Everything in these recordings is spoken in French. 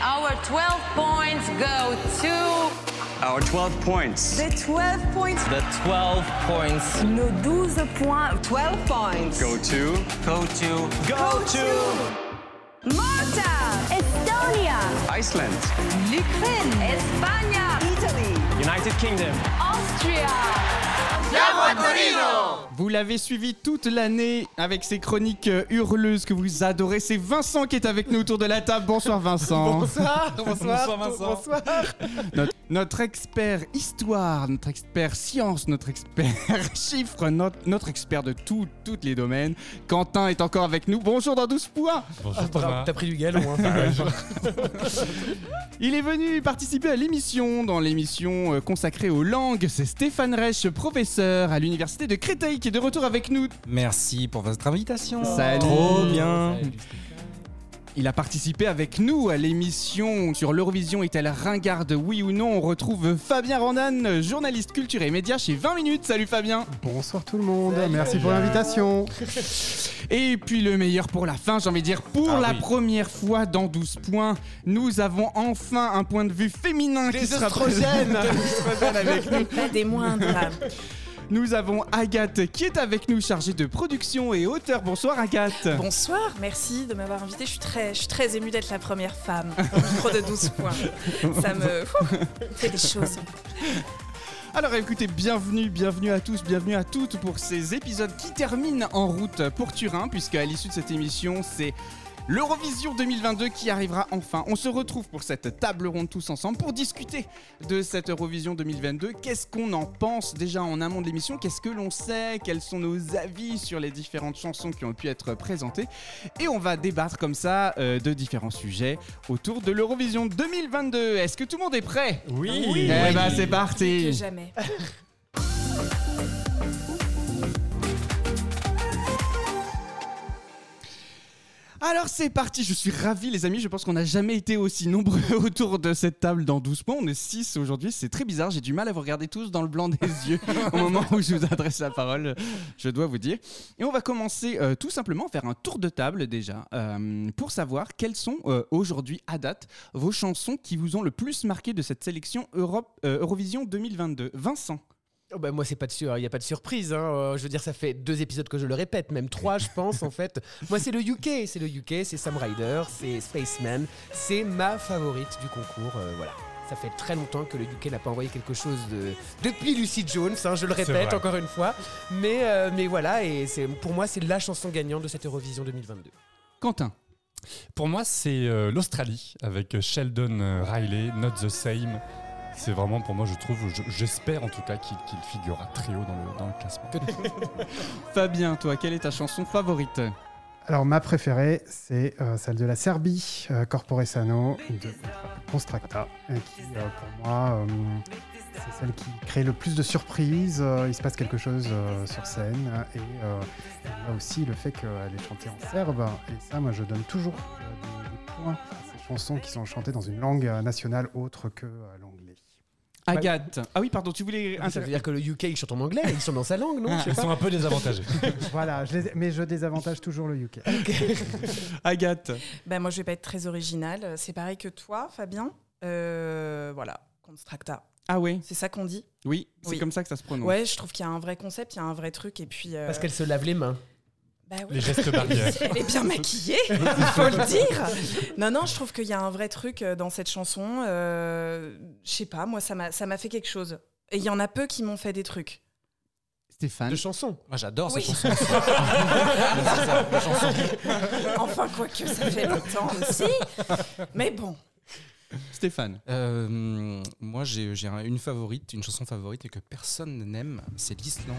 our 12 points go to. Our 12 points. The 12 points. The 12 points Nos 12 points. 12 points. Go to. go to Go to. Malta. Estonia, Iceland. L'Ukraine. Espagne. Italy. United Kingdom. Austria. Vous l'avez suivi toute l'année avec ses chroniques euh, hurleuses que vous adorez. C'est Vincent qui est avec nous autour de la table. Bonsoir Vincent. Bonsoir, bonsoir, Vincent. bonsoir. Notre, notre expert histoire, notre expert science, notre expert chiffres, notre, notre expert de tout, tous les domaines. Quentin est encore avec nous. Bonjour dans 12 points. Ah, bravo, T'as pris du galon, hein. Il est venu participer à l'émission, dans l'émission euh, consacrée aux langues. C'est Stéphane Reich, professeur à l'université de Créteil, qui est de retour avec nous. Merci pour votre invitation. Salut. Trop bien. Il a participé avec nous à l'émission sur l'Eurovision est-elle ringarde, oui ou non On retrouve Fabien Randan, journaliste culture et médias chez 20 minutes. Salut Fabien Bonsoir tout le monde, merci pour l'invitation. Et puis le meilleur pour la fin, j'ai envie de dire, pour Ah la oui. première fois dans 12 points, nous avons enfin un point de vue féminin qui sera présent. Avec nous. Pas des moindres. Nous avons Agathe qui est avec nous, chargée de production et auteur. Bonsoir Agathe. Bonsoir, merci de m'avoir invité. Je suis très, je suis très émue d'être la première femme au micro de 12 points. Ça me fait des choses. Alors écoutez, bienvenue, bienvenue à tous, bienvenue à toutes pour ces épisodes qui terminent en route pour Turin, puisque à l'issue de cette émission, c'est l'Eurovision 2022 qui arrivera enfin. On se retrouve pour cette table ronde tous ensemble pour discuter de cette Eurovision 2022. Qu'est-ce qu'on en pense déjà en amont de l'émission? Qu'est-ce que l'on sait? Quels sont nos avis sur les différentes chansons qui ont pu être présentées? Et on va débattre comme ça euh, de différents sujets autour de l'Eurovision 2022. Est-ce que tout le monde est prêt? Oui. Eh ben c'est parti Que jamais. Alors c'est parti, je suis ravi les amis, je pense qu'on n'a jamais été aussi nombreux autour de cette table dans 12 points, on est 6 aujourd'hui, c'est très bizarre, j'ai du mal à vous regarder tous dans le blanc des yeux au moment où je vous adresse la parole, je dois vous dire. Et on va commencer euh, tout simplement à faire un tour de table déjà, euh, pour savoir quelles sont euh, aujourd'hui à date vos chansons qui vous ont le plus marqué de cette sélection Europe, Eurovision 2022. Vincent Oh bah moi c'est pas de sûr, il y a pas de surprise. hein. Euh, je veux dire, ça fait deux épisodes que je le répète, même trois, je pense en fait. Moi c'est le UK, c'est le UK, c'est Sam Ryder, c'est Spaceman, c'est ma favorite du concours. euh, voilà. Ça fait très longtemps que le UK n'a pas envoyé quelque chose de depuis Lucy Jones, hein, je le répète encore une fois. Mais euh, mais voilà et c'est pour moi c'est la chanson gagnante de cette Eurovision 2022. Quentin Pour moi, c'est euh, l'Australie avec Sheldon Riley, Not the Same. C'est vraiment pour moi, je trouve, je- j'espère en tout cas qu'il figurera très haut dans le, dans le classement. Fabien, toi, quelle est ta chanson favorite? Alors ma préférée, c'est euh, celle de la Serbie, euh, Corpore Sano, de Constracta, euh, qui euh, pour moi, euh, c'est celle qui crée le plus de surprises. Il se passe quelque chose sur scène et il y a aussi le fait qu'elle est chantée en serbe. Et ça, moi, je donne toujours des, des points à ces chansons qui sont chantées dans une langue nationale autre que. Agathe. Ah oui, pardon, tu voulais... Ça veut dire que le UK il chante en anglais, ils sont dans sa langue, non Je sais Ils pas. sont un peu désavantagés. voilà, je les- mais je désavantage toujours le UK. Agathe. Ben moi je vais pas être très originale. C'est pareil que toi, Fabien. Euh, voilà, Constracta. Ah ouais C'est ça qu'on dit? Oui, c'est Oui. comme ça que ça se prononce. Ouais, je trouve qu'il y a un vrai concept, il y a un vrai truc. Et puis. euh, Parce qu'elle se lave les mains. Bah oui. Les gestes barrières. Elle est bien maquillée, il faut le dire. Non, non, je trouve qu'il y a un vrai truc euh, dans cette chanson. Euh, je sais pas, moi, ça m'a ça m'a fait quelque chose. Et il y en a peu qui m'ont fait des trucs. Stéphane. De chansons. Moi j'adore Oui. cette chanson. Enfin, quoique, ça fait longtemps aussi. Mais bon. Stéphane. Euh, moi j'ai j'ai un- une favorite, une chanson favorite et que personne n'aime, c'est l'Islande.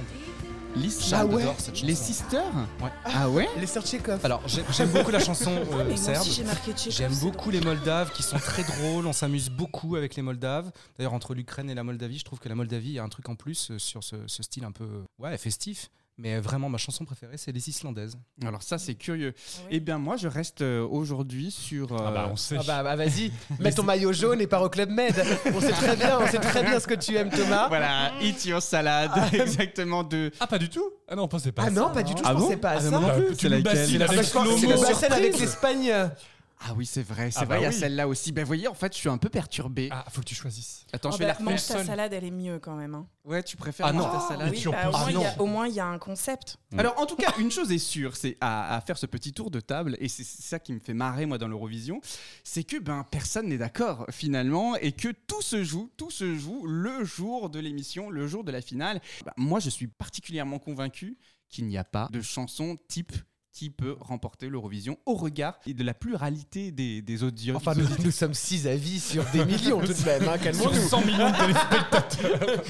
L'Islande. J'adore cette chanson. Les Sisters Ouais. Ah ouais Les sœurs. Alors j'ai- j'aime beaucoup la chanson euh, serbe. J'aime beaucoup les Moldaves qui sont très drôles, on s'amuse beaucoup avec les Moldaves. D'ailleurs, entre l'Ukraine et la Moldavie, je trouve que la Moldavie, a un truc en plus euh, sur ce, ce style un peu ouais, festif. Mais vraiment, ma chanson préférée, c'est les Islandaises. Alors ça, c'est curieux. Ah oui. Eh bien, moi, je reste euh, aujourd'hui sur... euh, Ah bah, on sait. Ah bah, bah, vas-y, mets ton maillot jaune et pars au Club Med. On sait très bien, on sait très bien ce que tu aimes Thomas. Voilà, Eat Your Salad, exactement de... Ah, pas du tout? Ah non, pensez pas Ah à non, ça. pas du tout, Ah je bon pensais pas à Ah, ça. non Euh, c'est Ah bah, avec je pense que c'est slow-mo. le bassin avec l'Espagne. Ah oui, c'est vrai, c'est Ah vrai, bah il y a oui. celle-là aussi. Ben, vous voyez, en fait, je suis un peu perturbé. Ah, faut que tu choisisses. Attends, Oh, je vais bah, la mange ta seule. salade, elle est mieux quand même. hein. Ouais, tu préfères Ah non. ta salade Oui, bah, au, moins, il y a, au moins, il y a un concept. Mm. Alors, en tout cas, une chose est sûre, c'est à, à faire ce petit tour de table, et c'est ça qui me fait marrer, moi, dans l'Eurovision, c'est que ben, personne n'est d'accord, finalement, et que tout se joue, tout se joue le jour de l'émission, le jour de la finale. Ben, moi, je suis particulièrement convaincu qu'il n'y a pas de chanson type qui peut remporter l'Eurovision au regard de la pluralité des, des audios. Enfin, nous, nous sommes six avis sur des millions tout de même. Hein, calmons-nous. 100 millions de téléspectateurs.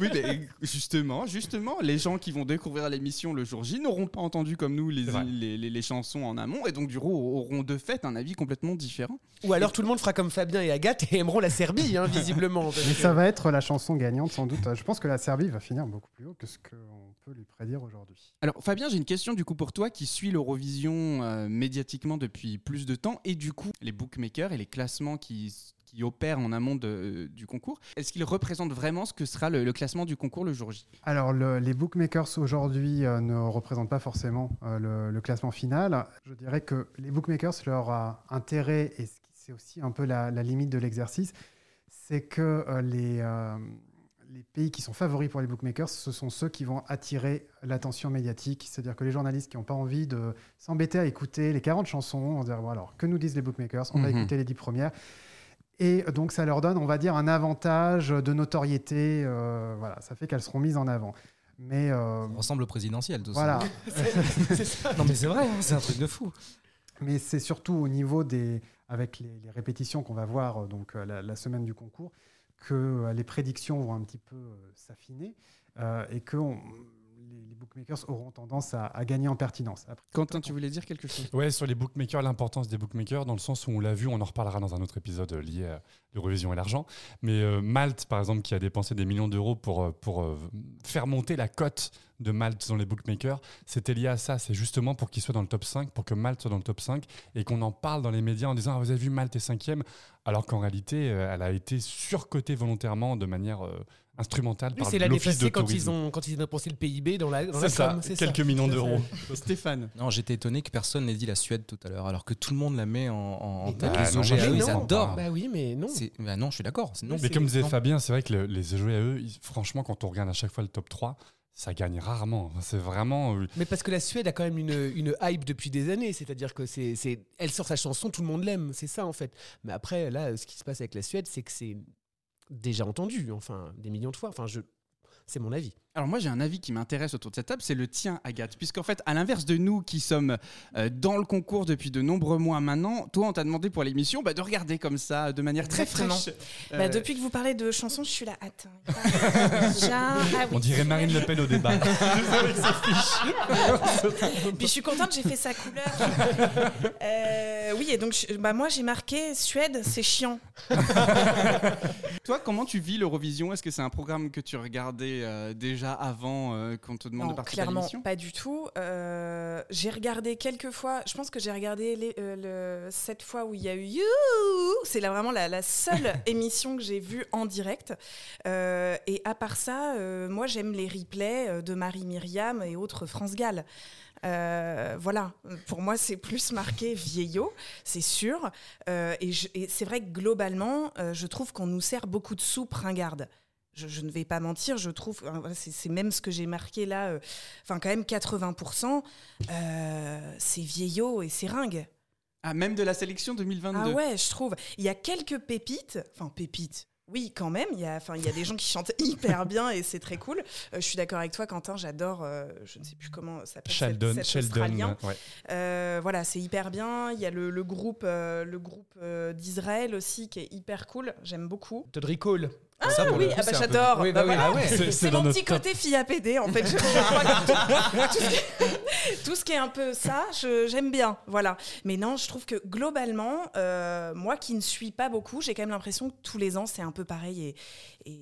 Oui, mais justement, justement, les gens qui vont découvrir l'émission le jour J n'auront pas entendu comme nous les, les, les- les chansons en amont et donc du coup auront de fait un avis complètement différent. Ou alors tout le monde fera comme Fabien et Agathe et aimeront la Serbie, hein, visiblement. Mais ça va être la chanson gagnante sans doute. Je pense que la Serbie va finir beaucoup plus haut que ce qu'on peut lui prédire aujourd'hui. Alors Fabien, j'ai une question du coup pour toi qui suit l'Eurovision euh, médiatiquement depuis plus de temps et du coup les bookmakers et les classements qui, qui opèrent en amont de- du concours, est-ce qu'ils représentent vraiment ce que sera le, le classement du concours le jour J? Alors, le- les bookmakers aujourd'hui euh, ne représentent pas forcément euh, le, le classement final. Je dirais que les bookmakers, leur euh, intérêt, et c'est aussi un peu la, la limite de l'exercice, c'est que euh, les, euh, les pays qui sont favoris pour les bookmakers, ce sont ceux qui vont attirer l'attention médiatique. C'est-à-dire que les journalistes qui n'ont pas envie de s'embêter à écouter les 40 chansons, on va dire, bon, alors, que nous disent les bookmakers On va Mhm. écouter les 10 premières. Et donc, ça leur donne, on va dire, un avantage de notoriété. euh, voilà, ça fait qu'elles seront mises en avant. Mais euh, Ça ressemble au présidentiel, tout voilà. ça. Non, mais c'est vrai, hein, c'est un truc de fou. Mais c'est surtout au niveau des, avec les, les répétitions qu'on va voir euh, donc euh, la, la semaine du concours, que euh, les prédictions vont un petit peu euh, s'affiner euh, et que on- les, les bookmakers auront tendance à, à gagner en pertinence. Après, Quentin, tu voulais dire quelque chose? Ouais, sur les bookmakers, l'importance des bookmakers, dans le sens où on l'a vu, on en reparlera dans un autre épisode lié à l'Eurovision et l'argent. Mais euh, Malte, par exemple, qui a dépensé des millions d'euros pour, euh, pour euh, faire monter la cote de Malte dans les bookmakers, c'était lié à ça. C'est justement pour qu'il soit dans le top 5, pour que Malte soit dans le top 5 et qu'on en parle dans les médias en disant ah, Vous avez vu, Malte est cinquième, alors qu'en réalité, elle a été surcotée volontairement de manière euh, instrumentale Oui, par c'est l'année l'Office passée de quand ils, ont, quand ils ont dépensé le PIB dans la, dans la C'est ça, com, c'est quelques ça. millions d'euros. Stéphane Non, j'étais étonné que personne n'ait dit la Suède tout à l'heure, alors que tout le monde la met en, en, en Mais tête. Les je ils adorent. Bah oui, mais non. C'est- bah non, je suis d'accord. non, Mais comme disait non. Fabien, c'est vrai que le- les JEAE, ils- franchement, quand on regarde à chaque fois le top 3, ça gagne rarement. C'est vraiment. euh, Mais parce que la Suède a quand même une, une hype depuis des années, c'est-à-dire que c'est, c'est, elle sort sa chanson, tout le monde l'aime, c'est ça en fait. Mais après, là, ce qui se passe avec la Suède, c'est que c'est déjà entendu, enfin, des millions de fois. Enfin, je, c'est mon avis. Alors moi j'ai un avis qui m'intéresse autour de cette table, c'est le tien Agathe, puisqu'en fait à l'inverse de nous qui sommes euh, dans le concours depuis de nombreux mois maintenant, toi on t'a demandé pour l'émission bah, de regarder comme ça de manière très Exactement. fraîche. Bah, Euh, depuis que vous parlez de chansons, je suis là. Attends. Déjà, ah oui, On dirait Marine. Le Pen au débat. Puis je suis contente, j'ai fait sa couleur. Euh, oui, et donc je- bah, moi j'ai marqué Suède, c'est chiant. Toi comment tu vis l'Eurovision? Est-ce que c'est un programme que tu regardais euh, déjà avant euh, qu'on te demande Non, de participer clairement pas du tout. Euh, j'ai regardé quelques fois. Je pense que j'ai regardé les, euh, le, cette fois où il y a eu You. C'est là vraiment la, la seule émission que j'ai vue en direct. Et à part ça, moi j'aime les replays de Marie Myriam et autres France Gall. Euh, voilà, pour moi c'est plus marqué vieillot, c'est sûr. Euh, et c'est vrai que globalement, euh, je trouve qu'on nous sert beaucoup de soupe ringarde. Je, je ne vais pas mentir, je trouve, voilà, c'est même ce que j'ai marqué là, euh, enfin quand même 80%, euh, c'est vieillot et c'est ringue. Ah même de la sélection 2022. Ah ouais, je trouve. Il y a quelques pépites, enfin pépites. Oui, quand même. Il y a, enfin, il y a des gens qui chantent hyper bien et c'est très cool. Euh, je suis d'accord avec toi, Quentin. J'adore. euh, je ne sais plus comment ça s'appelle. Sheldon, cet Sheldon. Australien. ouais. Euh, voilà, c'est hyper bien. Il y a le, le groupe, euh, le groupe euh, d'Israël aussi qui est hyper cool. J'aime beaucoup. Todd Recall. Ah Ça, oui, coup, ah bah, peu- j'adore. Oui, Bah bah oui, voilà. ah ouais. C'est- mon petit top. côté fille APD en fait. Je- je crois que tout, tout ce qui est, tout ce qui est un peu ça, je- j'aime bien. Voilà. Mais non, je trouve que globalement, euh, moi qui ne suis pas beaucoup, j'ai quand même l'impression que tous les ans c'est un peu pareil et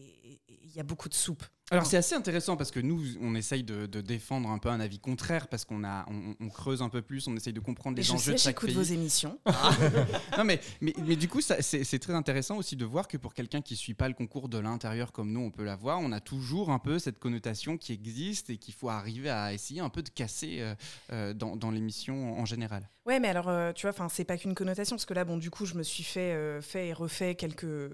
il y a beaucoup de soupe. Alors c'est assez intéressant parce que nous, on essaye de, de défendre un peu un avis contraire parce qu'on a, on, on creuse un peu plus, on essaye de comprendre les je enjeux sais, de chaque pays. vos émissions. non mais, mais, mais du coup, c'est très intéressant aussi de voir que pour quelqu'un qui suit pas le concours de l'intérieur comme nous, on peut l'avoir, on a toujours un peu cette connotation qui existe et qu'il faut arriver à essayer un peu de casser euh, euh, dans, dans l'émission en général. Ouais, mais alors, euh, tu vois, enfin, c'est pas qu'une connotation, parce que là, bon, du coup, je me suis fait, euh, fait et refait quelques.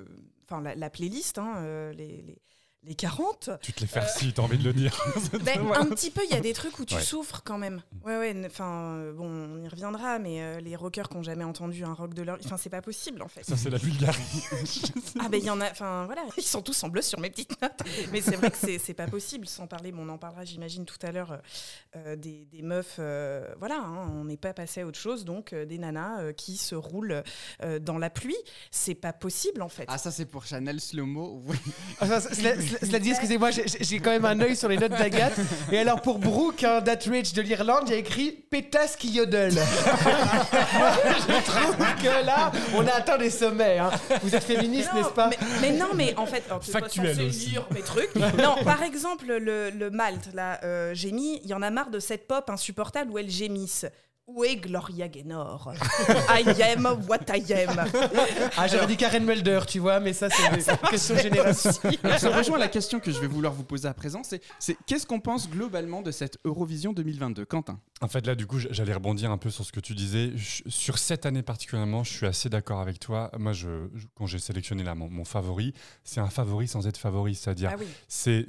Enfin, la, la playlist, hein, les, les, les 40. Tu te les faire si, t'as envie de le dire. Ben, Un petit peu, il y a des trucs où tu Ouais. souffres quand même. Ouais, ouais, enfin, euh, bon, on y reviendra, mais euh, les rockers qui n'ont jamais entendu un rock de leur. Enfin, c'est pas possible, en fait. Ça, c'est la Bulgarie. Ah, ben, il y en a. Enfin, voilà, ils sont tous en bleu sur mes petites notes. Mais c'est vrai que c'est c'est pas possible, sans parler, bon, on en parlera, j'imagine, tout à l'heure, euh, euh, des, des meufs. euh, voilà, hein, on n'est pas passé à autre chose, donc euh, des nanas euh, qui se roulent euh, dans la pluie. C'est pas possible, en fait. Ah ça c'est pour Chanel Slow-Mo. Oui. C- cela, dit, excusez-moi, j'ai- quand même un œil sur les notes d'Agathe. Et alors, pour Brooke, hein, That Rich de l'Irlande, il y a écrit pétasse qui yodel. Je trouve que là, on a atteint des sommets. hein. Vous êtes féministe, n'est-ce pas? mais, mais non, mais en fait, alors, pas Factuel censé lire mes trucs. Non, par exemple, le, le Malte, là, euh, j'ai mis, il y en a marre de cette pop insupportable où elles gémissent. Où est Gloria Gaynor? I am what I am. Ah, j'aurais dit Karen Mulder, tu vois, mais ça, c'est une question génération. Ça rejoint la question que je vais vouloir vous poser à présent, c'est c'est qu'est-ce qu'on pense globalement de cette Eurovision 2022 Quentin? En fait, là, du coup, j'allais rebondir un peu sur ce que tu disais. Je- sur cette année particulièrement, je suis assez d'accord avec toi. Moi, je, je- quand j'ai sélectionné là, mon, mon favori, c'est un favori sans être favori. C'est-à-dire, Ah oui, c'est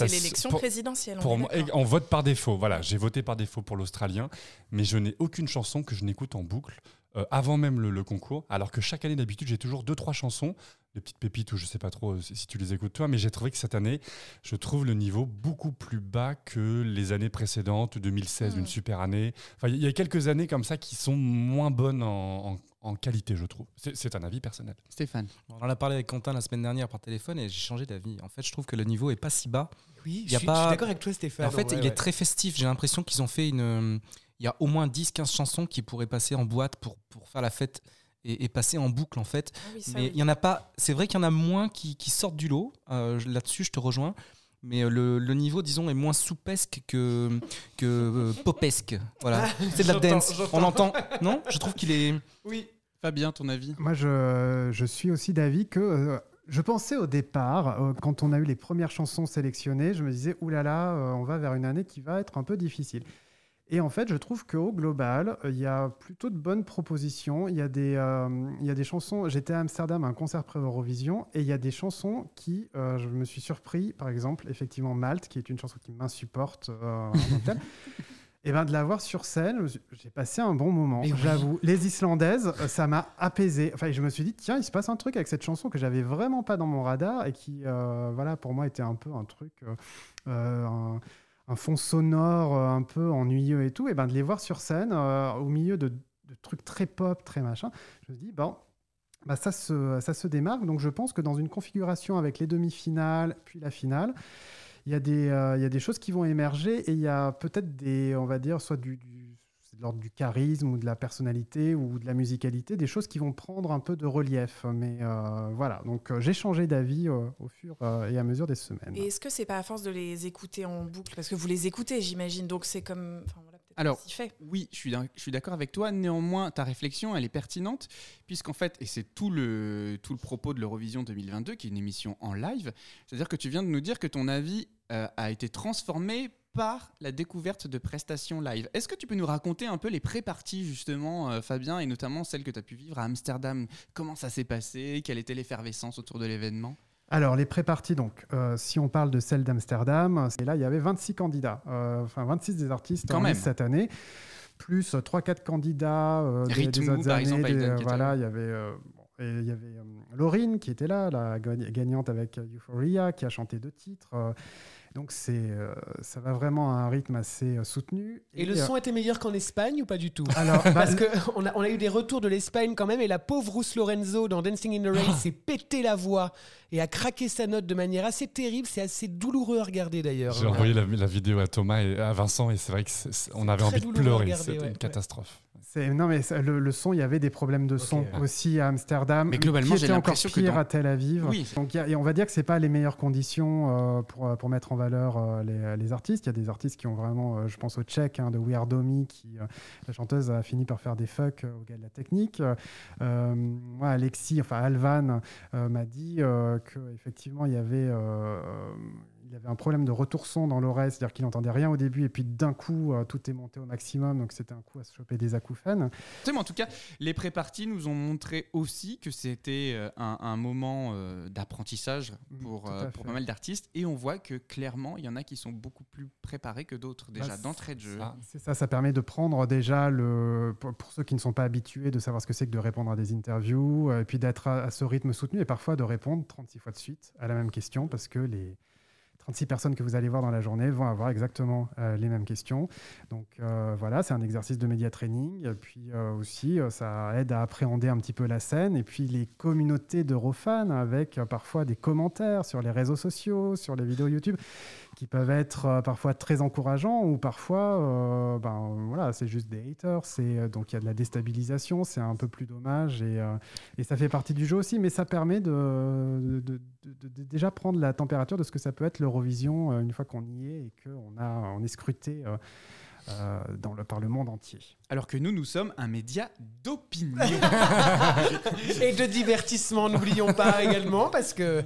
l'élection présidentielle. Pour moi, on vote par défaut. Voilà, j'ai voté par défaut pour l'Australien, mais je n'ai aucune chanson que je n'écoute en boucle euh, avant même le, le concours. Alors que chaque année d'habitude, j'ai toujours deux trois chansons, des petites pépites ou je sais pas trop euh, si si tu les écoutes toi, mais j'ai trouvé que cette année, je trouve le niveau beaucoup plus bas que les années précédentes, 2016, Mm. une super année. Enfin, il y a quelques années comme ça qui sont moins bonnes en, en- en qualité, je trouve. C'est- un avis personnel. Stéphane On en a parlé avec Quentin la semaine dernière par téléphone et j'ai changé d'avis. En fait, je trouve que le niveau est pas si bas. Oui, Y je a suis, pas- je suis d'accord avec toi, Stéphane. en fait, il ouais. est très festif. J'ai l'impression qu'ils ont fait une. Il y a au moins 10-15 chansons qui pourraient passer en boîte pour, pour faire la fête et, et passer en boucle, en fait. Ah oui, Mais il y en a pas. C'est vrai qu'il y en a moins qui, qui sortent du lot. Euh, Là-dessus, je te rejoins. Mais euh, le, le niveau, disons, est moins soupesque que, que euh, popesque. Voilà. C'est de la dance. On l'entend. Non? Je trouve qu'il est. Oui. Fabien, ton avis? Moi, je, je suis aussi d'avis que. euh, je pensais au départ, euh, quand on a eu les premières chansons sélectionnées, je me disais, oulala, là là, euh, on va vers une année qui va être un peu difficile. Et en fait, je trouve qu'au global, euh, il y a plutôt de bonnes propositions. Il y, a des, euh, il y a des chansons. J'étais à Amsterdam à un concert pré-Eurovision et il y a des chansons qui, euh, je me suis surpris, par exemple, effectivement, Malte, qui est une chanson qui m'insupporte euh. Et ben de la voir sur scène, j'ai passé un bon moment, oui. j'avoue. Les Islandaises, ça m'a apaisé. Enfin, je me suis dit, tiens, il se passe un truc avec cette chanson que j'avais vraiment pas dans mon radar et qui, voilà, pour moi était un peu un truc, un, un fond sonore euh, un peu ennuyeux et tout. Et ben de les voir sur scène euh, au milieu de, trucs très pop, très machin, je me dis, bon. Bah ça, se, démarque, donc je pense que dans une configuration avec les demi-finales, puis la finale, il y, a des, euh, choses qui vont émerger et il y a peut-être des, on va dire, soit du, l'ordre du charisme ou de la personnalité ou de la musicalité, des choses qui vont prendre un peu de relief. Mais euh, voilà, donc euh, j'ai changé d'avis euh, au fur et à mesure des semaines. Et est-ce que c'est pas à force de les écouter en boucle? Parce que vous les écoutez, j'imagine, donc c'est comme. Enfin, voilà, peut-être Alors, fait. Oui, je suis, d'ac- je suis d'accord avec toi. Néanmoins, ta réflexion, elle est pertinente, puisqu'en fait, et c'est tout le, tout le propos de l'Eurovision 2022, qui est une émission en live, c'est-à-dire que tu viens de nous dire que ton avis euh, a été transformé par la découverte de prestations live. Est-ce que tu peux nous raconter un peu les pré-parties, justement, euh, Fabien, et notamment celles que tu as pu vivre à Amsterdam? Comment ça s'est passé? Quelle était l'effervescence autour de l'événement? Alors, les pré-parties, donc, euh, si on parle de celle d'Amsterdam, et là, il y avait 26 candidats, euh, enfin 26 des artistes Quand en même. cette année, plus 3-4 candidats euh, des, autres années. exemple, des- voilà, là. il y avait, euh, et il y avait euh, Laurine qui était là, la gagn- gagnante avec euh, Euphoria, qui a chanté deux titres. euh, donc, c'est, euh, ça va vraiment à un rythme assez euh, soutenu. Et le euh, son était meilleur qu'en Espagne ou pas du tout? Alors, bah, Parce qu'on a, on a eu des retours de l'Espagne quand même, et la pauvre Ruth Lorenzo dans Dancing in the Rain s'est pété la voix et a craqué sa note de manière assez terrible. C'est assez douloureux à regarder d'ailleurs. J'ai envoyé la, la vidéo à Thomas et à Vincent et c'est vrai qu'on avait envie de pleurer. C'était ouais, une ouais. catastrophe. Non, mais le, le son, il y avait des problèmes de son aussi à Amsterdam. Mais globalement, j'ai encore l'impression que pire dans- à Tel Aviv. Oui. Donc, a- et on va dire que c'est pas les meilleures conditions euh, pour, pour mettre en valeur euh, les, les artistes. Il y a des artistes qui ont vraiment, euh, je pense au Tchèque hein, de We Are Domi, qui euh, la chanteuse a fini par faire des fucks euh, au gars de la technique. Euh, moi, Alexis, enfin Alvan, euh, m'a dit euh, que effectivement il y avait euh, euh, il y avait un problème de retour son dans l'oreille, c'est-à-dire qu'il n'entendait rien au début et puis d'un coup euh, tout est monté au maximum, donc c'était un coup à se choper des acouphènes. Mais en tout cas, les pré-parties nous ont montré aussi que c'était euh, un, un moment euh, d'apprentissage pour, euh, fait. pour pas mal d'artistes. Et on voit que clairement, il y en a qui sont beaucoup plus préparés que d'autres, déjà, Bah, d'entrée de jeu. C'est ça, ça permet de prendre déjà le. Pour, pour ceux qui ne sont pas habitués, de savoir ce que c'est que de répondre à des interviews, et puis d'être à, à ce rythme soutenu, et parfois de répondre 36 fois de suite à la même question, parce que les 36 personnes que vous allez voir dans la journée vont avoir exactement euh, les mêmes questions. Donc euh, voilà, c'est un exercice de média training. Puis euh, aussi, ça aide à appréhender un petit peu la scène. Et puis les communautés d'Eurofans avec euh, parfois des commentaires sur les réseaux sociaux, sur les vidéos YouTube qui peuvent être euh, parfois très encourageants ou parfois euh, ben, voilà, c'est juste des haters. C'est, euh, donc il y a de la déstabilisation, c'est un peu plus dommage et, et ça fait partie du jeu aussi, mais ça permet de, déjà prendre la température de ce que ça peut être l'Eurovision une fois qu'on y est et qu'on a, on est scruté euh, dans le, par le monde entier. Alors que nous, nous sommes un média d'opinion. Et de divertissement, n'oublions pas également, parce que.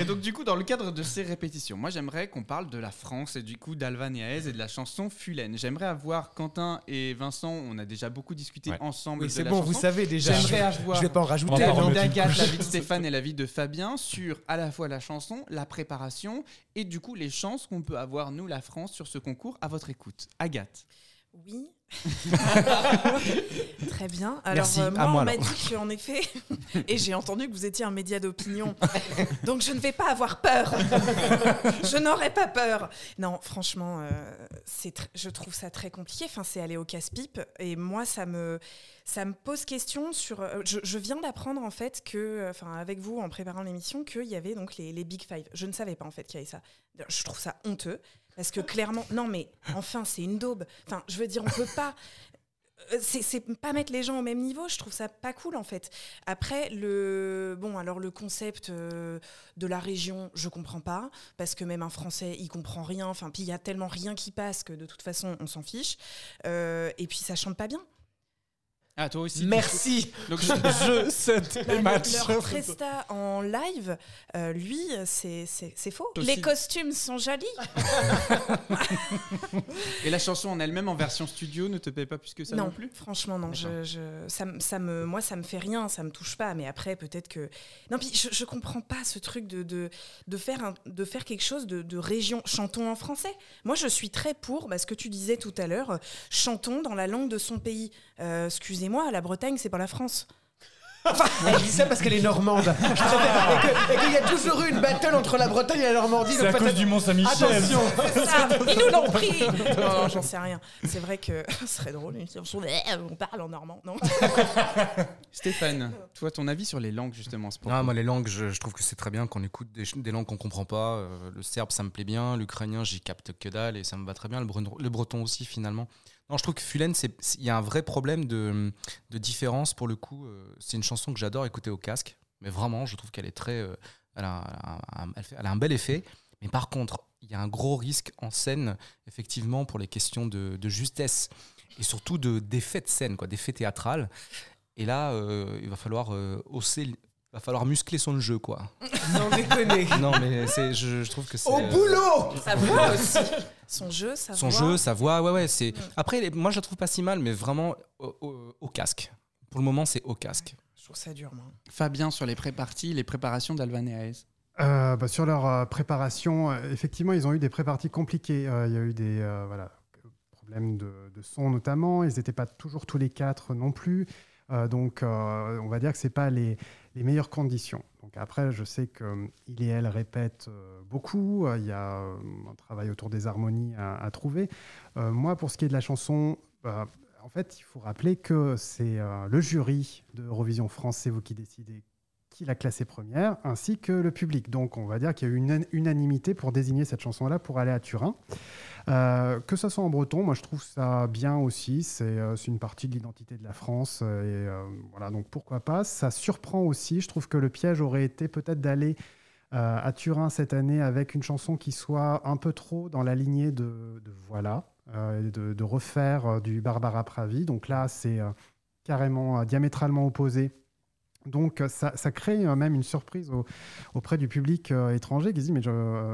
et donc, du coup, dans le cadre de ces répétitions, moi, j'aimerais qu'on parle de la France et du coup d'Alvan et Aez et de la chanson Fulen. J'aimerais avoir Quentin et Vincent, on a déjà beaucoup discuté Ouais. ensemble Oui, c'est la bon, chanson. vous savez déjà. J'aimerais avoir Je vais pas en rajouter. remettre une d'Agathe, couche. l'avis de Stéphane et l'avis de Fabien sur à la fois la chanson, la préparation et du coup les chances qu'on peut avoir, nous, la France, sur ce concours. À votre écoute. Agathe. Oui. Très bien. Alors, Merci. euh, moi, moi, on m'a dit qu'en effet, et j'ai entendu que vous étiez un média d'opinion, donc je ne vais pas avoir peur. je n'aurai pas peur. Non, franchement, euh, c'est je trouve ça très compliqué. Enfin, c'est aller au casse-pipe. Et moi, ça me, ça me pose question sur. euh, Je, je viens d'apprendre, en fait, que, enfin, avec vous, en préparant l'émission, qu'il y avait donc les, les Big Five. Je ne savais pas, en fait, qu'il y avait ça. Je trouve ça honteux. Parce que clairement, non mais enfin c'est une daube. Enfin, je veux dire, on peut pas. euh, C'est pas mettre les gens au même niveau, je trouve ça pas cool en fait. Après, le bon, alors le concept euh, de la région, je comprends pas, parce que même un Français, il comprend rien. Enfin, puis il y a tellement rien qui passe que de toute façon, on s'en fiche. Euh, et puis ça chante pas bien. Ah, toi aussi. Merci. Donc, Je saute Bah, les le- matchs. leur presta en live, euh, lui, c'est faux. Aussi. Les costumes sont jolis. Et la chanson en elle-même en version studio ne te paye pas plus que ça non, non, plus? franchement non. Je, je- ça, me- ça me, moi, ça me fait rien, ça me touche pas. Mais après, peut-être que non. Puis je, je comprends pas ce truc de de, de faire un- de faire quelque chose de, de région. Chantons en français. Moi, je suis très pour. Bah, ce que tu disais tout à l'heure. chantons dans la langue de son pays. Euh, Excusez-moi, la Bretagne, c'est pas la France. Elle dit ça parce qu'elle est normande. Je préfère- et qu'il y a toujours eu une battle entre la Bretagne et la Normandie. C'est à cause du Mont-Saint-Michel. Attention C'est ça, ils nous l'ont pris. Non, non, j'en sais rien. C'est vrai que ce serait drôle. eh, On parle en normand, non Stéphane, toi, ton avis sur les langues, justement, pour Ah, moi, les langues, je, je trouve que c'est très bien qu'on écoute des, langues qu'on comprend pas. Euh, le serbe, ça me plaît bien. L'ukrainien, j'y capte que dalle et ça me va très bien. Le breton aussi, finalement. Non, je trouve que Fulen, il y a un vrai problème de, différence pour le coup. Euh, C'est une chanson que j'adore écouter au casque. Mais vraiment, je trouve qu'elle est très. euh, elle, a, un- bel effet. Mais par contre, il y a un gros risque en scène, effectivement, pour les questions de, justesse et surtout de d'effets de scène, quoi, d'effets théâtrales. Et là, euh, il va falloir hausser, va falloir muscler son jeu, quoi. Sans déconner. Non, mais c'est, je, je trouve que c'est Au euh, boulot Sa voix aussi. Son jeu, sa son voix. jeu, sa voix, ouais, ouais. C'est après, les- moi, je la trouve pas si mal, mais vraiment au, au- au casque. Pour le moment, c'est au casque. Je trouve ça dur, moi. Fabien sur les pré-parties, les préparations d'Alvan et. Euh, bah, sur leur euh, préparation, euh, effectivement, ils ont eu des préparties compliquées. Euh, il y a eu des euh, voilà, problèmes de, de son notamment. Ils n'étaient pas toujours tous les quatre non plus. Euh, donc, euh, on va dire que ce pas les, les meilleures conditions. Donc après, je sais qu'il et elle répètent euh, beaucoup. Euh, Il y a euh, un travail autour des harmonies à, trouver. Euh, moi, pour ce qui est de la chanson, bah, en fait, il faut rappeler que c'est euh, le jury de Eurovision France, vous qui décidez l'a classée première, ainsi que le public. Donc on va dire qu'il y a eu une unanimité pour désigner cette chanson-là pour aller à Turin. Euh, que ça soit en breton, moi je trouve ça bien aussi. C'est euh, une partie de l'identité de la France. euh, et voilà, donc pourquoi pas? Ça surprend aussi. Je trouve que le piège aurait été peut-être d'aller à Turin cette année avec une chanson qui soit un peu trop dans la lignée de, Voilà, de, de refaire du Barbara Pravi. Donc là, c'est carrément diamétralement opposé. Donc euh, ça, crée euh, même une surprise au- auprès du public euh, étranger qui se dit mais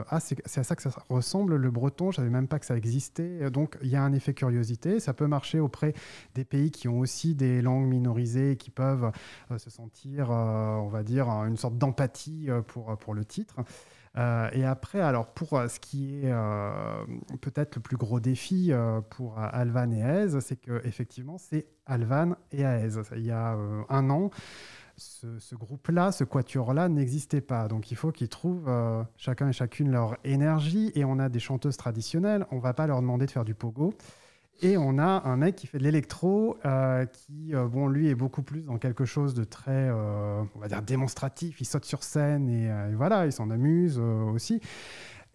ah c'est à ça que ça ressemble le breton je savais même pas que ça existait. Donc il y a un effet curiosité. Ça peut marcher auprès des pays qui ont aussi des langues minorisées et qui peuvent se sentir on va dire une sorte d'empathie pour pour le titre. Et après, alors pour ce qui est peut-être le plus gros défi pour Alvan et Aez, c'est que effectivement c'est Alvan et Aez. Il y a un an, ce, groupe-là, ce quatuor-là n'existait pas. Donc il faut qu'ils trouvent euh, chacun et chacune leur énergie. Et on a des chanteuses traditionnelles. On va pas leur demander de faire du pogo. Et on a un mec qui fait de l'électro, euh, qui, euh, bon, lui est beaucoup plus dans quelque chose de très, on va dire, démonstratif. Il saute sur scène et, et voilà, il s'en amuse aussi.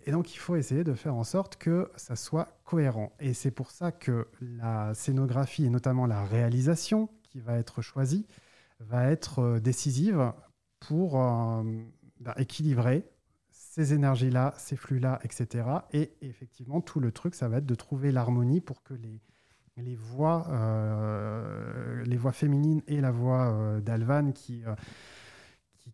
Et donc, il faut essayer de faire en sorte que ça soit cohérent. Et c'est pour ça que la scénographie et notamment la réalisation qui va être choisie va être euh, décisive pour euh, bah, équilibrer ces énergies-là, ces flux-là, etc. Et effectivement, tout le truc, ça va être de trouver l'harmonie pour que les, les, voix, euh, les féminines et la voix euh, d'Alvan qui,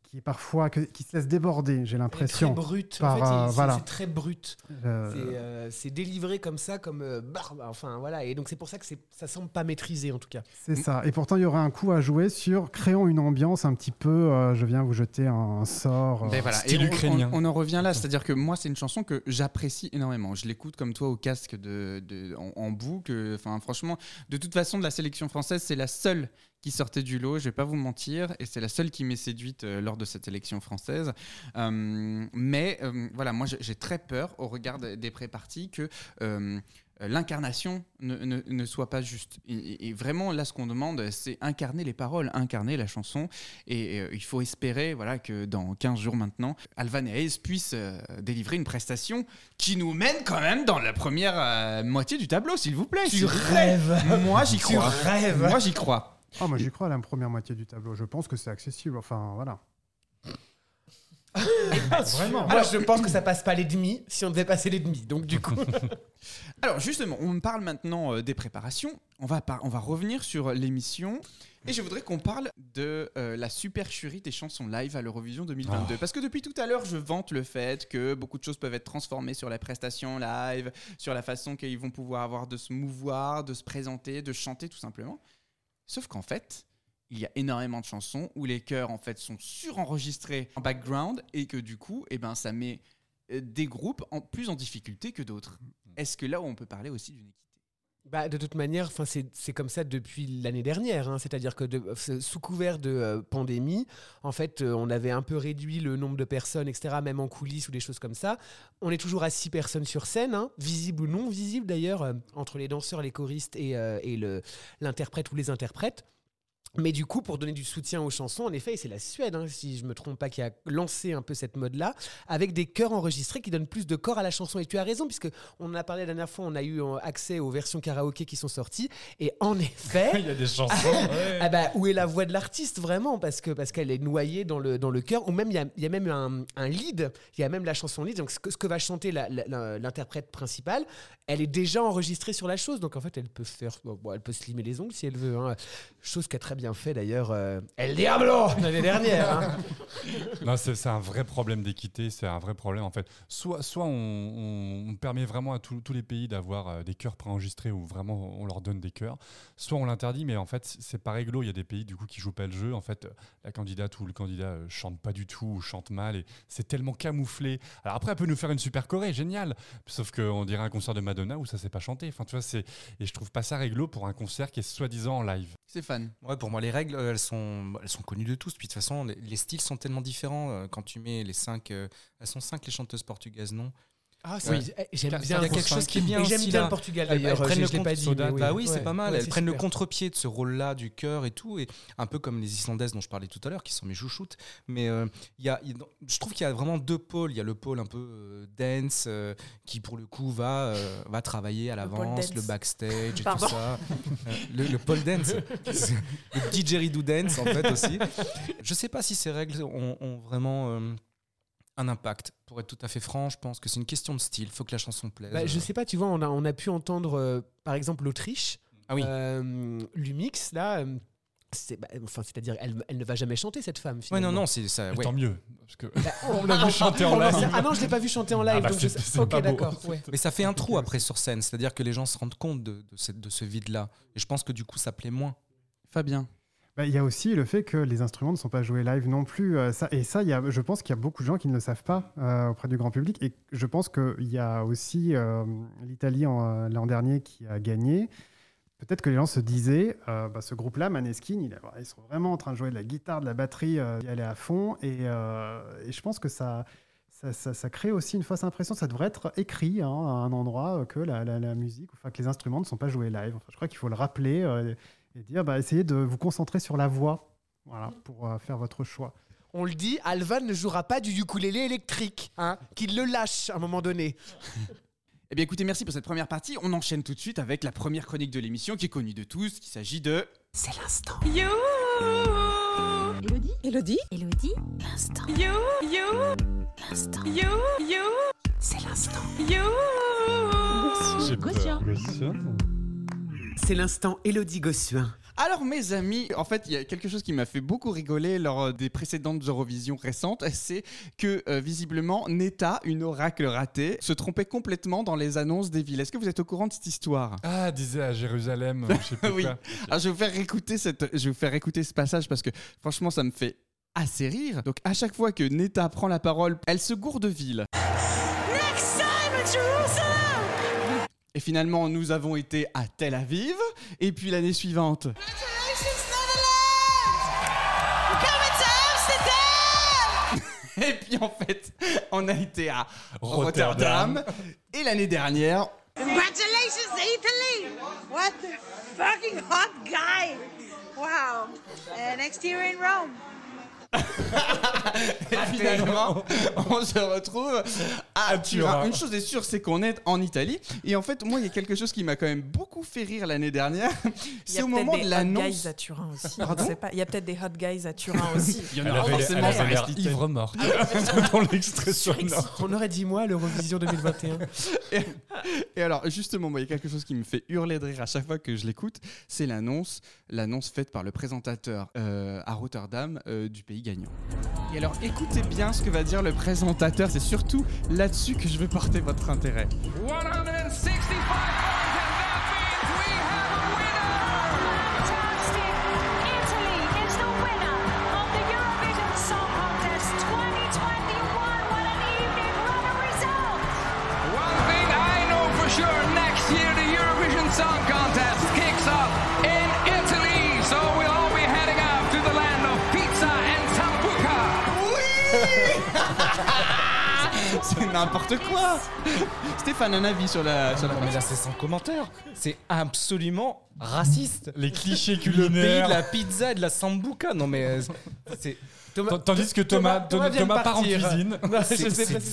qui, est parfois que- qui se laisse déborder, j'ai l'impression. Très brut. par, en fait, c'est- euh, c'est voilà. c'est très brut. Euh, C'est euh, c'est délivré comme ça, comme euh, barbe. Enfin voilà. Et donc c'est pour ça que c'est- ça semble pas maîtrisé en tout cas. C'est ça. Et pourtant, il y aura un coup à jouer sur créons une ambiance un petit peu. euh, je viens vous jeter un, un sort. euh, Ben voilà. style Et on- ukrainien. On, on en revient là, c'est-à-dire que moi, c'est une chanson que j'apprécie énormément. Je l'écoute comme toi au casque de, de- en, en boucle. Enfin, franchement, de toute façon, de la sélection française, c'est la seule qui sortait du lot. Je vais pas vous mentir, et c'est la seule qui m'est séduite euh, lors de cette sélection française. Euh, mais euh, voilà, moi, j'ai très peur au regard des pré-parties que l'incarnation ne, ne- ne soit pas juste. Et, vraiment, là, ce qu'on demande, c'est incarner les paroles, incarner la chanson. Et il faut espérer voilà, que dans 15 jours maintenant, Alvan et Hayes puissent euh, délivrer une prestation qui nous mène quand même dans la première euh, moitié du tableau, s'il vous plaît. Tu rêves. Moi, j'y Tu crois. rêves. Moi, j'y crois. Ah, moi, j'y crois à la première moitié du tableau. Je pense que c'est accessible. Enfin, voilà. Vraiment. Moi je pense que ça passe pas les demi si on devait passer les demi. Donc du coup. Alors justement, on me parle maintenant euh, des préparations. On va, par- on va revenir sur l'émission. Et je voudrais qu'on parle de euh, la supercherie des chansons live à l'Eurovision 2022. Parce que depuis tout à l'heure, je vante le fait que beaucoup de choses peuvent être transformées sur les prestations live, sur la façon qu'ils vont pouvoir avoir de se mouvoir, de se présenter, de chanter tout simplement. Sauf qu'en fait, il y a énormément de chansons où les chœurs en fait sont surenregistrés en background et que du coup, eh ben, ça met euh, des groupes en plus en difficulté que d'autres. Est-ce que là, on peut parler aussi d'une équité Bah, de toute manière, c'est comme ça depuis l'année dernière. hein. C'est-à-dire que sous couvert de euh, pandémie, en fait, euh, on avait un peu réduit le nombre de personnes, etc., même en coulisses ou des choses comme ça. On est toujours à six personnes sur scène, hein, visibles ou non visibles d'ailleurs, euh, entre les danseurs, les choristes et, et l'interprète ou les interprètes. Mais du coup, pour donner du soutien aux chansons, en effet, et c'est la Suède, hein, si je me trompe pas, qui a lancé un peu cette mode-là, avec des chœurs enregistrés qui donnent plus de corps à la chanson. Et tu as raison, puisque on en a parlé la dernière fois, on a eu euh, accès aux versions karaoké qui sont sorties. Et en effet, Il y a des chansons. ouais. ah bah, où est la voix de l'artiste vraiment? Parce que parce qu'elle est noyée dans le, dans le chœur. Ou même, il y a, y a même un, un lead, il y a même la chanson lead. Donc, ce que, ce que va chanter l'interprète principale, elle est déjà enregistrée sur la chose. Donc, en fait, elle peut faire. Bon, elle peut se limer les ongles si elle veut. hein. Chose qu'a très bien fait d'ailleurs euh, El Diablo l'année dernière. hein. Non, c'est un vrai problème d'équité, c'est un vrai problème en fait. Soit, soit on, permet vraiment à tous les pays d'avoir euh, des chœurs préenregistrés où vraiment on leur donne des chœurs, soit on l'interdit, mais en fait c'est pas réglo. Il y a des pays du coup qui jouent pas le jeu. En fait, euh, la candidate ou le candidat chante pas du tout ou chante mal et c'est tellement camouflé. Alors après, elle peut nous faire une super choré, génial. Sauf qu'on dirait un concert de Madonna où ça s'est pas chanté. Enfin, tu vois, et je trouve pas ça réglo pour un concert qui est soi-disant en live. Ouais, pour moi, les règles, euh, elles sont, elles sont connues de tous. Puis de toute façon, les, les styles sont tellement différents. euh, Quand tu mets les cinq, euh, elles sont cinq les chanteuses portugaises, non? Ah, Oui. c'est- eh, j'aime Il y a bien. Il y a quelque chose qui est bien j'aime bien le Portugal Elles- d'ailleurs. elles prennent Je le oui. Bah oui, c'est Ouais, pas mal. ouais, elles prennent le contre-pied de ce rôle-là du cœur et tout, et un peu comme les Islandaises dont je parlais tout à l'heure, qui sont mes chouchoutes. Mais euh, il y a, il- je trouve qu'il y a vraiment deux pôles. Il y a le pôle un peu euh, dance, euh, qui pour le coup va, euh, va travailler à l'avance, le backstage et tout ça. Euh, le, le pôle dance, le didgeridoo dance en fait aussi. Je sais pas si ces règles ont, ont vraiment euh, un impact. Pour être tout à fait franc, je pense que c'est une question de style. Il faut que la chanson plaise. Bah, je sais pas, tu vois, on a, on a pu entendre euh, par exemple l'Autriche, Ah oui. euh, Lumix, là. euh, c'est, bah, enfin, c'est-à-dire, elle, elle ne va jamais chanter cette femme. Ouais, Finalement. non, non, c'est ça. Ouais. Tant mieux. Parce que Bah, on l'a vu chanter en live. Ah non, je l'ai pas vu chanter en live. Ah bah, donc je ok, d'accord. ouais. Mais ça fait un trou après sur scène, c'est-à-dire que les gens se rendent compte de, de, cette- de ce vide-là. Et je pense que du coup, ça plaît moins. Fabien. Bah, Il y a aussi le fait que les instruments ne sont pas joués live non plus. euh, et ça, je pense qu'il y a beaucoup de gens qui ne le savent pas euh, auprès du grand public. Et je pense qu'il y a aussi euh, l'Italie l'an dernier qui a gagné. Peut-être que les gens se disaient, bah, ce groupe-là, Maneskin, ils sont vraiment en train de jouer de la guitare, de la batterie, y aller à fond. Et, je pense que ça, crée aussi une fausse impression. Ça devrait être écrit hein, à un endroit que la, musique, enfin que les instruments ne sont pas joués live. Je crois qu'il faut le rappeler et dire, bah, essayez de vous concentrer sur la voix, voilà, pour euh, faire votre choix. On le dit, Alvan ne jouera pas du ukulélé électrique, hein, qu'il le lâche à un moment donné. Eh bien écoutez, merci pour cette première partie. On enchaîne tout de suite avec la première chronique de l'émission qui est connue de tous. Il s'agit de... C'est l'instant. You. Elodie Elodie Elodie, l'instant, You. You. l'instant, You. You. C'est l'instant. You. Peur. C'est l'instant Elodie Gossuin. Alors mes amis, en fait, il y a quelque chose qui m'a fait beaucoup rigoler lors euh, des précédentes Eurovision récentes, c'est que euh, visiblement Neta, une oracle ratée, se trompait complètement dans les annonces des villes. Est-ce que vous êtes au courant de cette histoire? Ah, disait à Jérusalem, je sais plus Oui. quoi. Alors je vais vous faire écouter cette, je vais vous faire écouter ce passage parce que franchement ça me fait assez rire. Donc à chaque fois que Neta prend la parole, elle se gourde de ville. Et finalement, nous avons été à Tel Aviv. Et puis l'année suivante. Et puis en fait, on a été à Rotterdam. Rotterdam. Et l'année dernière, Congratulations, Italy! What the fucking hot guy! Wow. Uh, next year in Rome. Et finalement, on se retrouve à Turin. Turin. Une chose est sûre, c'est qu'on est en Italie. Et en fait, moi, il y a quelque chose qui m'a quand même beaucoup fait rire l'année dernière. Il y C'est a au peut-être moment des de hot l'annonce. guys à Turin aussi. Pardon. Il y a peut-être des hot guys à Turin aussi. Il y en a forcément, elle ça avait ivre morte dans l'extrait sonore. On aurait dit moi l'Eurovision 2021. Et alors, justement, moi, il y a quelque chose qui me fait hurler de rire à chaque fois que je l'écoute. C'est l'annonce, l'annonce faite par le présentateur euh, à Rotterdam euh, du pays gagnant. Et alors, écoutez bien ce que va dire le présentateur. C'est surtout là-dessus que je veux porter votre intérêt. 165 n'importe quoi Stéphane, un avis sur la, sur la Non, mais là, c'est sans commentaire. C'est absolument raciste. Les clichés Le pays de culinaires. la pizza et de la sambuca. Non, mais euh, c'est. T- Tandis que Thomas, Thomas Thomas, vient de Thomas part en partir. cuisine. c'est- pas, c'est c'est chef.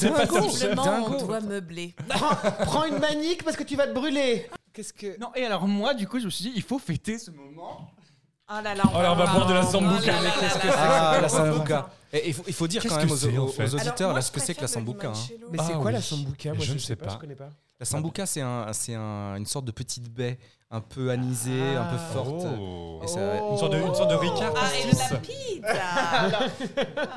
Visiblement, dingo. on doit meubler. Prends, prends une manique parce que tu vas te brûler. Qu'est-ce que. Non, et alors moi, du coup, je me suis dit, il faut fêter ce moment. Oh là là, Oh là, on va boire de la sambuca. là là là là Ah, là la sambuca. Et il faut, il faut dire quand même que aux, auditeurs moi, là ce que c'est que la sambuca. hein. Mais c'est Ah quoi la sambuca Moi, je je, ne sais pas. pas. Je connais pas. La sambuca, c'est un, c'est un- une sorte de petite baie un peu anisée, un peu Ah. forte. Oh. Et ça- Une sorte de, une sorte de Ricard Ah, et la pizza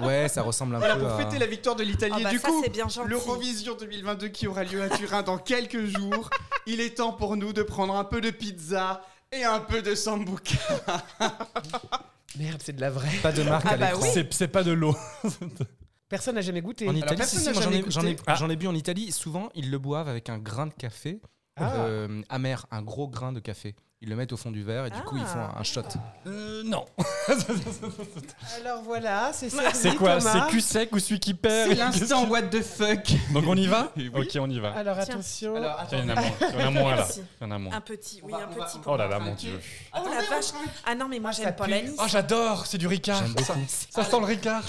Ouais, ça ressemble un Voilà, peu pour à. fêter la victoire de l'Italie. Ah Et bah du ça, coup, c'est bien gentil. l'Eurovision 2022 qui aura lieu à Turin dans quelques jours, il est temps pour nous de prendre un peu de pizza et un peu de sambuca. Merde, c'est de la vraie. Pas de marque Ah à bah l'écran. oui. C'est c'est pas de l'eau. Personne n'a jamais goûté. En Italie, personne si, n'a si, moi, j'en ai, jamais j'en ai- goûté. Ah. j'en ai bu en Italie. Souvent, ils le boivent avec un grain de café Ah. euh, amer, un gros grain de café. Ils le mettent au fond du verre et du coup ils font un, un shot. Euh, non. Alors voilà, c'est ça. C'est quoi C'est cul sec ou celui qui perd C'est l'instant what the fuck. Donc on y va Oui. Ok, on y va. Alors Tiens. attention. Alors, Tiens, Il y en a moins, il y en a moins là. Merci. Il y en a moins. Un petit, oui, va- un petit. pour Oh là là, mon dieu. Oh la vache. Ah non, mais moi j'aime pas pue. l'anis. Oh, j'adore, c'est du Ricard. Ça sent le Ricard.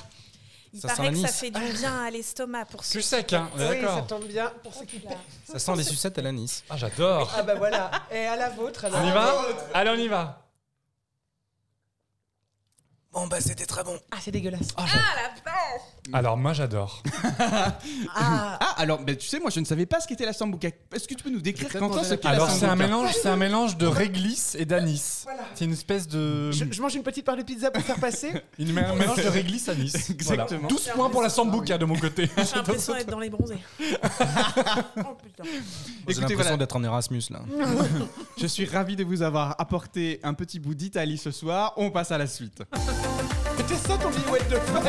Il Ça sent paraît que ça fait du bien à l'estomac pour ceux Cul sec, hein, on est Oui, ça d'accord. tombe bien pour s'occuper. Ça sent les sucettes à l'anis. Ah, j'adore. Ah bah voilà. Et à la vôtre. alors. On y va? Allez, on y va. Bon bah c'était très bon. Ah, c'est dégueulasse. Ah la vache Alors, moi, j'adore. Ah, Ah, alors, ben, tu sais, moi je ne savais pas ce qu'était la sambuca. Est-ce que tu peux nous décrire Quentin ce qu'est la Alors, c'est un sambuca mélange, c'est un mélange de réglisse et d'anis. C'est une espèce de. je, je mange une petite part de pizza pour faire passer. Une mé- un mélange de réglisse anis. Exactement. Voilà. 12 points pour la sambuca de mon côté. J'ai l'impression d'être dans les bronzés. oh putain. J'ai Écoutez, l'impression voilà. d'être en Erasmus là. Je suis ravi de vous avoir apporté un petit bout d'Italie ce soir. On passe à la suite. C'était ça ton what the fuck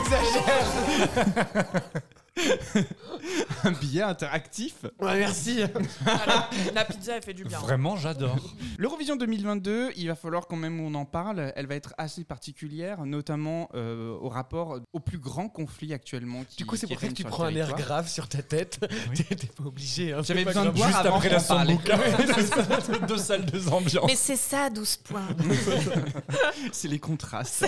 Exagère. Un billet interactif. Ouais, merci. Voilà, la pizza elle fait du bien. Vraiment, j'adore. L'Eurovision 2022, il va falloir quand même on en parle. Elle va être assez particulière, notamment euh, au rapport au plus grand conflit actuellement. Qui, Du coup, c'est pour ça que tu prends un air grave sur ta tête. T'es t'es pas obligé. hein, J'avais besoin de boire Juste avant après la sambuca. Deux salles, deux ambiances. Mais c'est ça, 12 points. C'est les contrastes.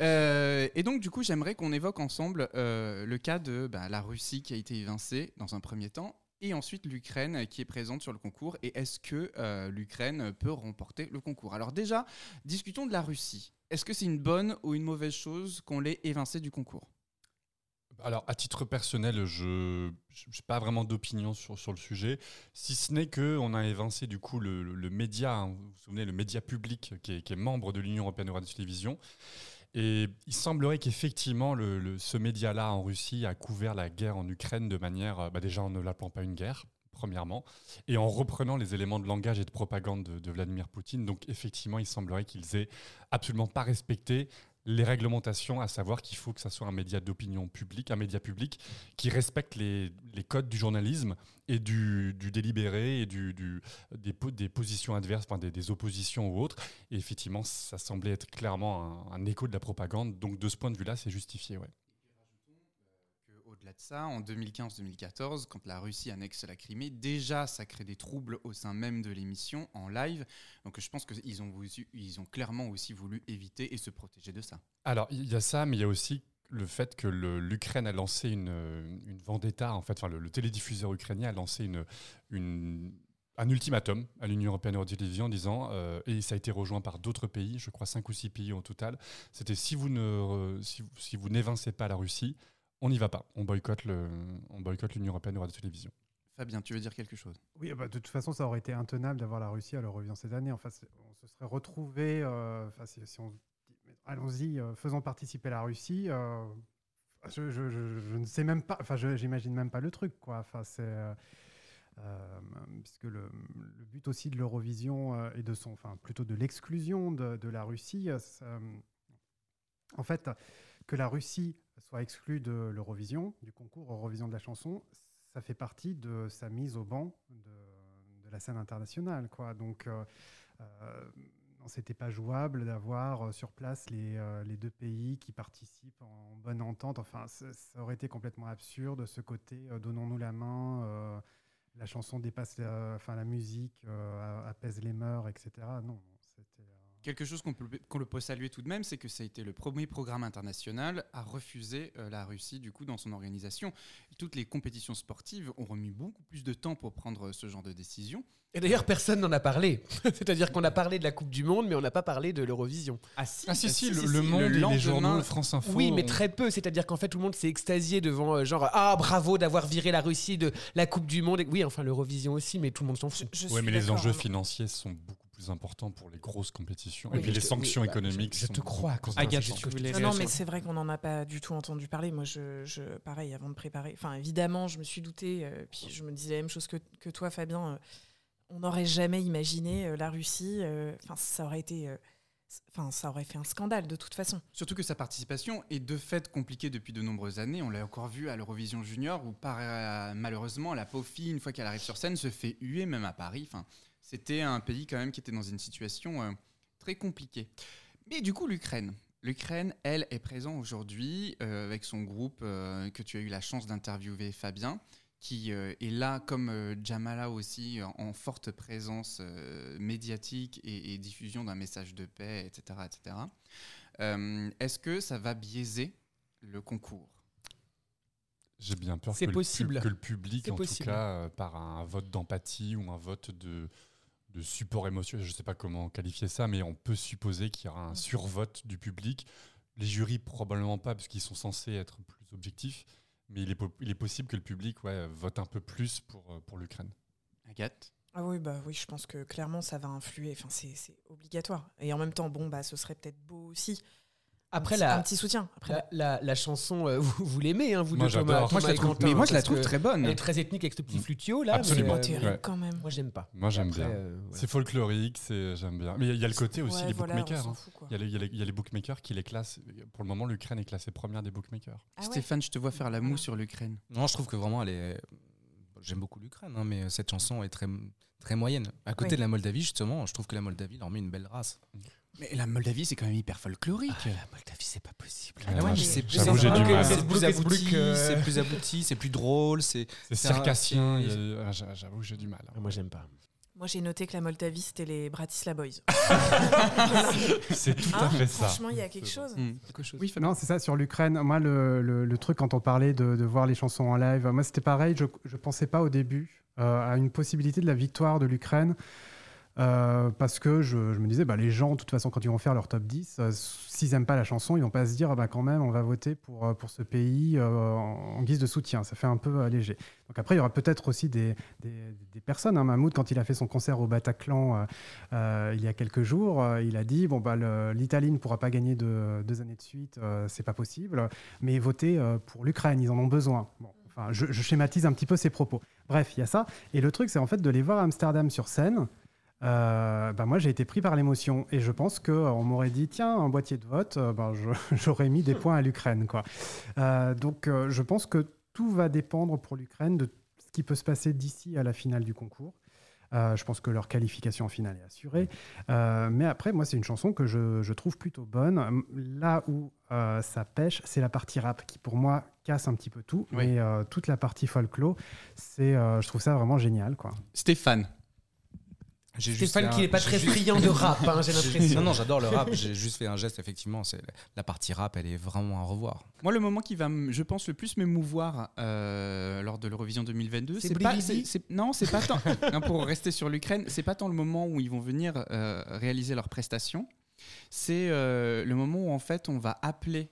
Euh, et donc, du coup, j'aimerais qu'on évoque ensemble euh, le cas de bah, la Russie qui a été évincée dans un premier temps. Et ensuite l'Ukraine qui est présente sur le concours. Et est-ce que euh, l'Ukraine peut remporter le concours? Alors déjà, discutons de la Russie. Est-ce que c'est une bonne ou une mauvaise chose qu'on l'ait évincée du concours? Alors, à titre personnel, je n'ai pas vraiment d'opinion sur, sur le sujet, si ce n'est qu'on a évincé du coup le, le- média, hein, vous vous souvenez, le média public qui est, qui est membre de l'Union européenne de radio-télévision. Et il semblerait qu'effectivement, ce média-là en Russie a couvert la guerre en Ukraine de manière, euh, bah déjà en ne l'appelant pas une guerre, premièrement, et en reprenant les éléments de langage et de propagande de, de Vladimir Poutine. Donc effectivement, il semblerait qu'ils aient absolument pas respecté les réglementations, à savoir qu'il faut que ça soit un média d'opinion publique, un média public qui respecte les, codes du journalisme et du, délibéré et des, po- des positions adverses, des oppositions ou autres. Et effectivement, ça semblait être clairement un, un écho de la propagande. Donc de ce point de vue-là, c'est justifié. Ouais. De ça, en 2015-2014, quand la Russie annexe la Crimée, déjà ça crée des troubles au sein même de l'émission en live. Donc je pense qu'ils ont, ont clairement aussi voulu éviter et se protéger de ça. Alors, il y a ça, mais il y a aussi le fait que l'Ukraine a lancé une, une vendetta, en fait, enfin, le, télédiffuseur ukrainien a lancé un ultimatum à l'Union européenne en disant, euh, et ça a été rejoint par d'autres pays, je crois cinq ou six pays au total, c'était si vous ne, si vous n'évincez pas la Russie, on n'y va pas, on boycotte le, on boycotte l'Union européenne de radio-télévision. Fabien, tu veux dire quelque chose? Oui, bah, de toute façon, ça aurait été intenable d'avoir la Russie à l'Eurovision cette année. Enfin, on se serait retrouvé. euh, enfin, si, si on allons-y, euh, faisons participer la Russie. euh, je, je- je- je ne sais même pas. Enfin, je- j'imagine même pas le truc, quoi. Enfin, c'est euh, euh, puisque le, le but aussi de l'Eurovision euh, et de son, enfin, plutôt de l'exclusion de, de la Russie. euh, en fait, que la Russie soit exclue de l'Eurovision, du concours Eurovision de la chanson, ça fait partie de sa mise au banc de, la scène internationale. Quoi. Donc, euh, euh, c'était pas jouable d'avoir euh, sur place les, euh, les deux pays qui participent en bonne entente. Enfin, ça aurait été complètement absurde ce côté donnons-nous la main. la chanson dépasse, la- enfin la musique apaise les mœurs, etc. Non, Quelque chose qu'on peut, qu'on le peut saluer tout de même, c'est que ça a été le premier programme international à refuser euh, la Russie du coup dans son organisation. Toutes les compétitions sportives ont remis beaucoup plus de temps pour prendre ce genre de décision. Et d'ailleurs, personne n'en a parlé. C'est-à-dire qu'on a parlé de la Coupe du Monde, mais on n'a pas parlé de l'Eurovision. Ah si, Ah si, ah, si, le, le Monde, et les journaux, France Info. Oui, mais très peu. C'est-à-dire qu'en fait, tout le monde s'est extasié devant, euh, genre, ah, bravo d'avoir viré la Russie de la Coupe du Monde. Et- Oui, enfin, l'Eurovision aussi, mais tout le monde s'en fout. Suis mais les enjeux hein. financiers sont beaucoup plus importants pour les grosses compétitions. Oui, et puis les te- sanctions bah, économiques. je- je sont te crois, Constantin, Agathe, tu voulais Non, non, mais c'est vrai qu'on n'en a pas du tout entendu parler. Moi, je, je- pareil, avant de préparer, enfin, évidemment, je me suis doutée, euh, puis je me disais la même chose que, que toi, Fabien. euh, on n'aurait jamais imaginé euh, la Russie. euh, Enfin, ça aurait été euh, enfin, ça aurait fait un scandale de toute façon. Surtout que sa participation est de fait compliquée depuis de nombreuses années. On l'a encore vu à l'Eurovision Junior où par- euh, malheureusement la pauvre fille, une fois qu'elle arrive sur scène, se fait huer même à Paris. Enfin, c'était un pays quand même qui était dans une situation euh, très compliquée. Mais du coup, l'Ukraine. L'Ukraine, elle, est présente aujourd'hui euh, avec son groupe euh, que tu as eu la chance d'interviewer, Fabien, qui euh, est là, comme euh, Jamala aussi, en, forte présence euh, médiatique et, et diffusion d'un message de paix, etc. etc. Euh, Est-ce que ça va biaiser le concours? J'ai bien peur que, le, que public, en possible. tout cas, euh, par un vote d'empathie ou un vote de, de support émotionnel, je ne sais pas comment qualifier ça, mais on peut supposer qu'il y aura un survote du public. Les jurys, probablement pas, parce qu'ils sont censés être plus objectifs, mais il est, po- il est possible que le public ouais, vote un peu plus pour, euh, pour l'Ukraine. Agathe? Ah oui, bah oui, je pense que clairement ça va influer. Enfin, c'est c'est obligatoire. Et en même temps, bon, bah, ce serait peut-être beau aussi. Après un, la, petit, un petit soutien. Après, la, la- la chanson, euh, vous, vous l'aimez, hein, vous Moi, deux, Thomas, j'adore. Moi, je la trouve, Quentin, mais moi, je la trouve très bonne. Elle est très ethnique avec ce petit Mm. flutio là. Absolument. mais, c'est euh, terrible ouais. quand même. Moi, j'aime pas. Moi, j'aime bien. euh. C'est folklorique, c'est- j'aime bien. Mais il y a le côté aussi, Ouais, les voilà, on bookmakers. hein. Il y, a les, y y a bookmakers qui les classent. Pour le moment, l'Ukraine est classée première des bookmakers. Ah ouais Stéphane, je te vois faire la moue sur l'Ukraine. Non, je trouve que vraiment, elle est. J'aime beaucoup l'Ukraine, hein, mais cette chanson est très, très moyenne. À côté Oui. de la Moldavie, justement, je trouve que la Moldavie leur met une belle race. Mais la Moldavie, c'est quand même hyper folklorique. la Moldavie, c'est pas possible. Ah ouais, c'est plus, abouti, euh. c'est plus abouti, c'est plus drôle, c'est. Circassien. ah, j'a- J'avoue, j'ai du mal. Ah, Moi, j'aime pas. Moi, j'ai noté que la Moldavie, c'était les Bratislava Boys. C'est tout Hein à fait ça. Franchement, il y a quelque chose. Oui, non, c'est ça, sur l'Ukraine. Moi, le, le- le truc, quand on parlait de, de voir les chansons en live, moi, c'était pareil. Je ne pensais pas au début euh, à une possibilité de la victoire de l'Ukraine. Euh, parce que je, me disais, bah, les gens, de toute façon, quand ils vont faire leur top 10, euh, s'ils n'aiment pas la chanson, ils vont pas se dire, ah, bah, quand même, on va voter pour, euh, pour ce pays euh, en, guise de soutien. Ça fait un peu léger. Donc après, il y aura peut-être aussi des, des, personnes. Hein. Mahmoud, quand il a fait son concert au Bataclan il y a quelques jours, il a dit, bon, bah, l'Italie ne pourra pas gagner de- deux années de suite, c'est pas possible, mais voter euh, pour l'Ukraine, ils en ont besoin. Enfin, je, je schématise un petit peu ses propos. Bref, il y a ça. Et le truc, c'est en fait de les voir à Amsterdam sur scène. Euh, bah moi, j'ai été pris par l'émotion et je pense qu'on m'aurait dit tiens, un boîtier de vote, euh, ben, j'aurais mis des points à l'Ukraine. quoi. Euh, donc, euh, je pense que tout va dépendre pour l'Ukraine de ce qui peut se passer d'ici à la finale du concours. Euh, je pense que leur qualification en finale est assurée. Euh, mais après, moi, c'est une chanson que je, je trouve plutôt bonne. Là où euh, ça pêche, c'est la partie rap qui, pour moi, casse un petit peu tout. Oui. Mais euh, toute la partie folklore, c'est, euh, je trouve ça vraiment génial. Quoi. Stéphane. J'ai juste Stéphane qui n'est pas très juste- friand de rap, hein, j'ai l'impression. Non, non, j'adore le rap. J'ai juste fait un geste, effectivement. C'est la partie rap, elle est vraiment à revoir. Moi, le moment qui va, je pense, le plus m'émouvoir euh, lors de l'Eurovision 2022, C'est pas. Non, c'est pas tant. hein, pour rester sur l'Ukraine, c'est pas tant le moment où ils vont venir euh, réaliser leurs prestations. C'est euh, le moment où, en fait, on va appeler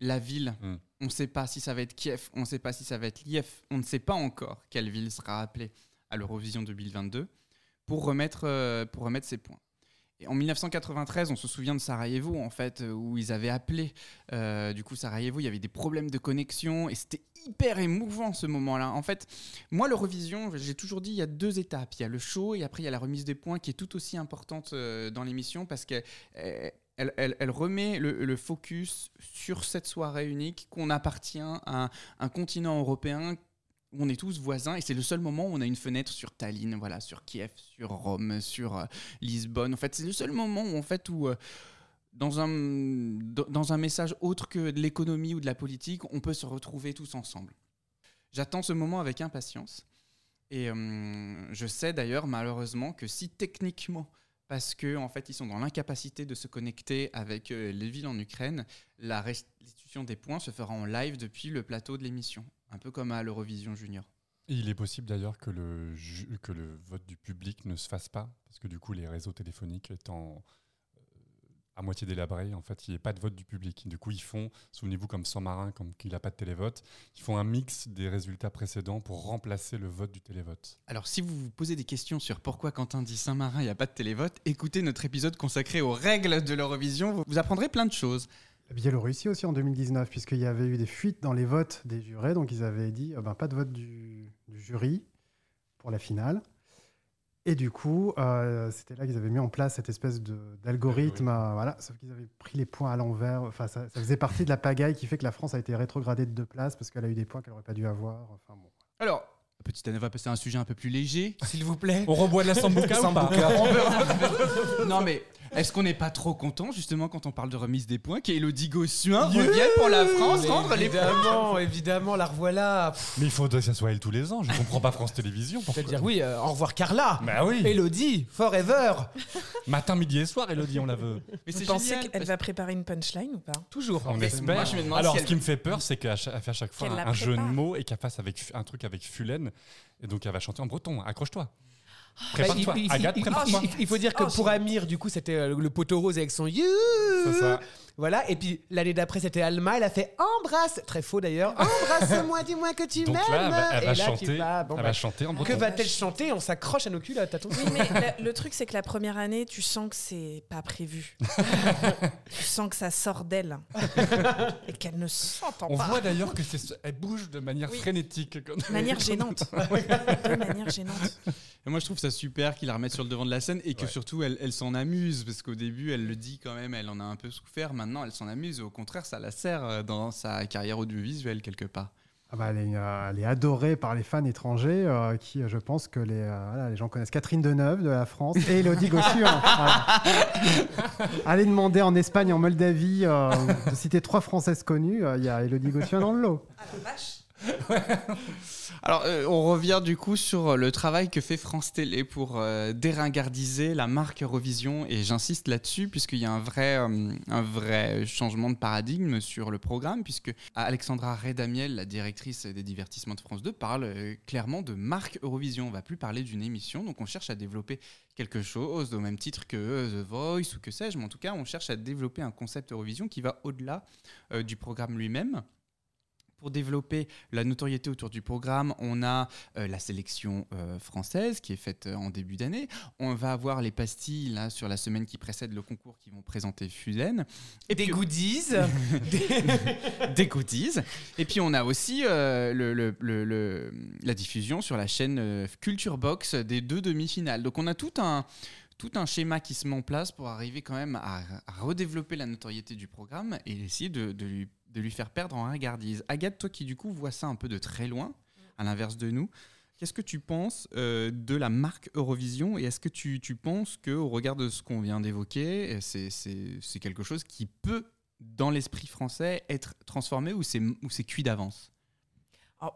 la ville. Mm. On ne sait pas si ça va être Kiev, on ne sait pas si ça va être Liev, on ne sait pas encore quelle ville sera appelée à l'Eurovision 2022 pour remettre, euh, pour remettre ses points. Et en 1993, on se souvient de Sarajevo, en fait, euh, où ils avaient appelé euh, du coup, Sarajevo, il y avait des problèmes de connexion et c'était hyper émouvant ce moment-là. En fait, moi, l'Eurovision, j'ai toujours dit, il y a deux étapes. Il y a le show et après, il y a la remise des points qui est tout aussi importante dans l'émission parce qu'elle elle, elle- elle remet le, focus sur cette soirée unique qu'on appartient à un continent européen où on est tous voisins et c'est le seul moment où on a une fenêtre sur Tallinn, voilà, sur Kiev, sur Rome, sur euh, Lisbonne. En fait, c'est le seul moment où, en fait, où euh, dans un, dans un message autre que de l'économie ou de la politique, on peut se retrouver tous ensemble. J'attends ce moment avec impatience. Et euh, je sais d'ailleurs, malheureusement, que si techniquement, parce qu'en en fait, ils sont dans l'incapacité de se connecter avec les villes en Ukraine, la restitution des points se fera en live depuis le plateau de l'émission, un peu comme à l'Eurovision Junior. Et il est possible d'ailleurs que le, que le vote du public ne se fasse pas, parce que du coup, les réseaux téléphoniques étant euh, à moitié délabrés, en fait, il n'y a pas de vote du public. Du coup, ils font, souvenez-vous, comme Saint-Marin, comme qu'il n'a pas de télévote, ils font un mix des résultats précédents pour remplacer le vote du télévote. Alors, si vous vous posez des questions sur pourquoi Quentin dit Saint-Marin, il n'y a pas de télévote, écoutez notre épisode consacré aux règles de l'Eurovision. Vous apprendrez plein de choses. La Biélorussie aussi en 2019, puisqu'il y avait eu des fuites dans les votes des jurés, donc ils avaient dit euh, ben, pas de vote du, du jury pour la finale. Et du coup, euh, c'était là qu'ils avaient mis en place cette espèce de- d'algorithme. euh, voilà, sauf qu'ils avaient pris les points à l'envers. Enfin, ça, ça faisait partie de la pagaille qui fait que la France a été rétrogradée de deux places parce qu'elle a eu des points qu'elle n'aurait pas dû avoir. Enfin, bon. Alors, petite année, on va passer à un sujet un peu plus léger. S'il vous plaît. On reboit de la sambuca ou pas non mais est-ce qu'on n'est pas trop content justement quand on parle de remise des points qu'Elodie Gossuin revienne pour la France rendre les points Évidemment, évidemment, la revoilà. Pff, Mais il faudrait que ça soit elle tous les ans. Je comprends pas France Télévisions. C'est-à-dire, oui, euh, au revoir Carla. Bah oui. Elodie, forever. Matin, midi et soir, Elodie, on la veut. Mais Vous c'est pensez qu'elle va préparer une punchline ou pas? Toujours. On Moi, espère. je me demande Alors, si ce elle- qui me fait peur, c'est qu'elle fait à chaque fois un, un jeu de mots et qu'elle fasse avec, un truc avec Fulène. Et donc, elle va chanter en breton. Accroche-toi. Prépare-toi. il- il- Agathe, il- prépare-toi. il- il faut dire que Oh, pour Amir, du coup, c'était euh, le poteau rose avec son you. C'est ça. Voilà. Et puis l'année d'après, c'était Alma. Elle a fait embrasse. Très faux d'ailleurs. Embrasse-moi, dis-moi que tu Donc m'aimes. là, elle va, elle Et va là, tu chanter, vas- bon, elle bah, va chanter en Que va-t-elle chanter? On s'accroche à nos culottes. Attends. Oui, mais la- le truc, c'est que la première année, tu sens que c'est pas prévu. tu sens que ça sort d'elle. Et qu'elle ne s'entend On pas. voit d'ailleurs que c'est, elle bouge de manière Oui. frénétique. De manière gênante. De manière gênante. Et moi, je trouve ça super qu'il la remette sur le devant de la scène et que Ouais. surtout elle, elle s'en amuse parce qu'au début, elle le dit quand même, elle en a un peu souffert. Maintenant, elle s'en amuse. Au contraire, ça la sert euh, dans sa carrière audiovisuelle quelque part. Ah bah, elle, est, euh, elle est adorée par les fans étrangers euh, qui, euh, je pense que les, euh, voilà, les gens connaissent Catherine Deneuve de la France et Elodie Gossuin. Voilà. Allez demander en Espagne, en Moldavie, euh, de citer trois Françaises connues. euh, Il y a Elodie Gossuin dans le lot. Ah vache Alors, euh, on revient du coup sur le travail que fait France Télé pour euh, déringardiser la marque Eurovision. Et j'insiste là-dessus, puisqu'il y a un vrai, euh, un vrai changement de paradigme sur le programme, puisque Alexandra Redamiel, la directrice des divertissements de France 2, parle euh, clairement de marque Eurovision. On va plus parler d'une émission, donc on cherche à développer quelque chose au même titre que euh, The Voice ou que sais-je, mais en tout cas, on cherche à développer un concept Eurovision qui va au-delà euh, du programme lui-même. Pour développer la notoriété autour du programme, on a euh, la sélection euh, française qui est faite euh, en début d'année. On va avoir les pastilles là sur la semaine qui précède le concours qui vont présenter Fusen. Et Des puis- goodies. des goodies. Et puis on a aussi le- le- le- le- la diffusion sur la chaîne Culture Box des deux demi-finales. Donc on a tout un tout un schéma qui se met en place pour arriver quand même à, à redévelopper la notoriété du programme et essayer de, de lui, de lui faire perdre en regardise. Agathe, toi qui du coup vois ça un peu de très loin, à l'inverse de nous, qu'est-ce que tu penses euh, de la marque Eurovision et est-ce que tu, tu penses qu'au regard de ce qu'on vient d'évoquer, euh, c'est- quelque chose qui peut dans l'esprit français être transformé ou c'est cuit d'avance?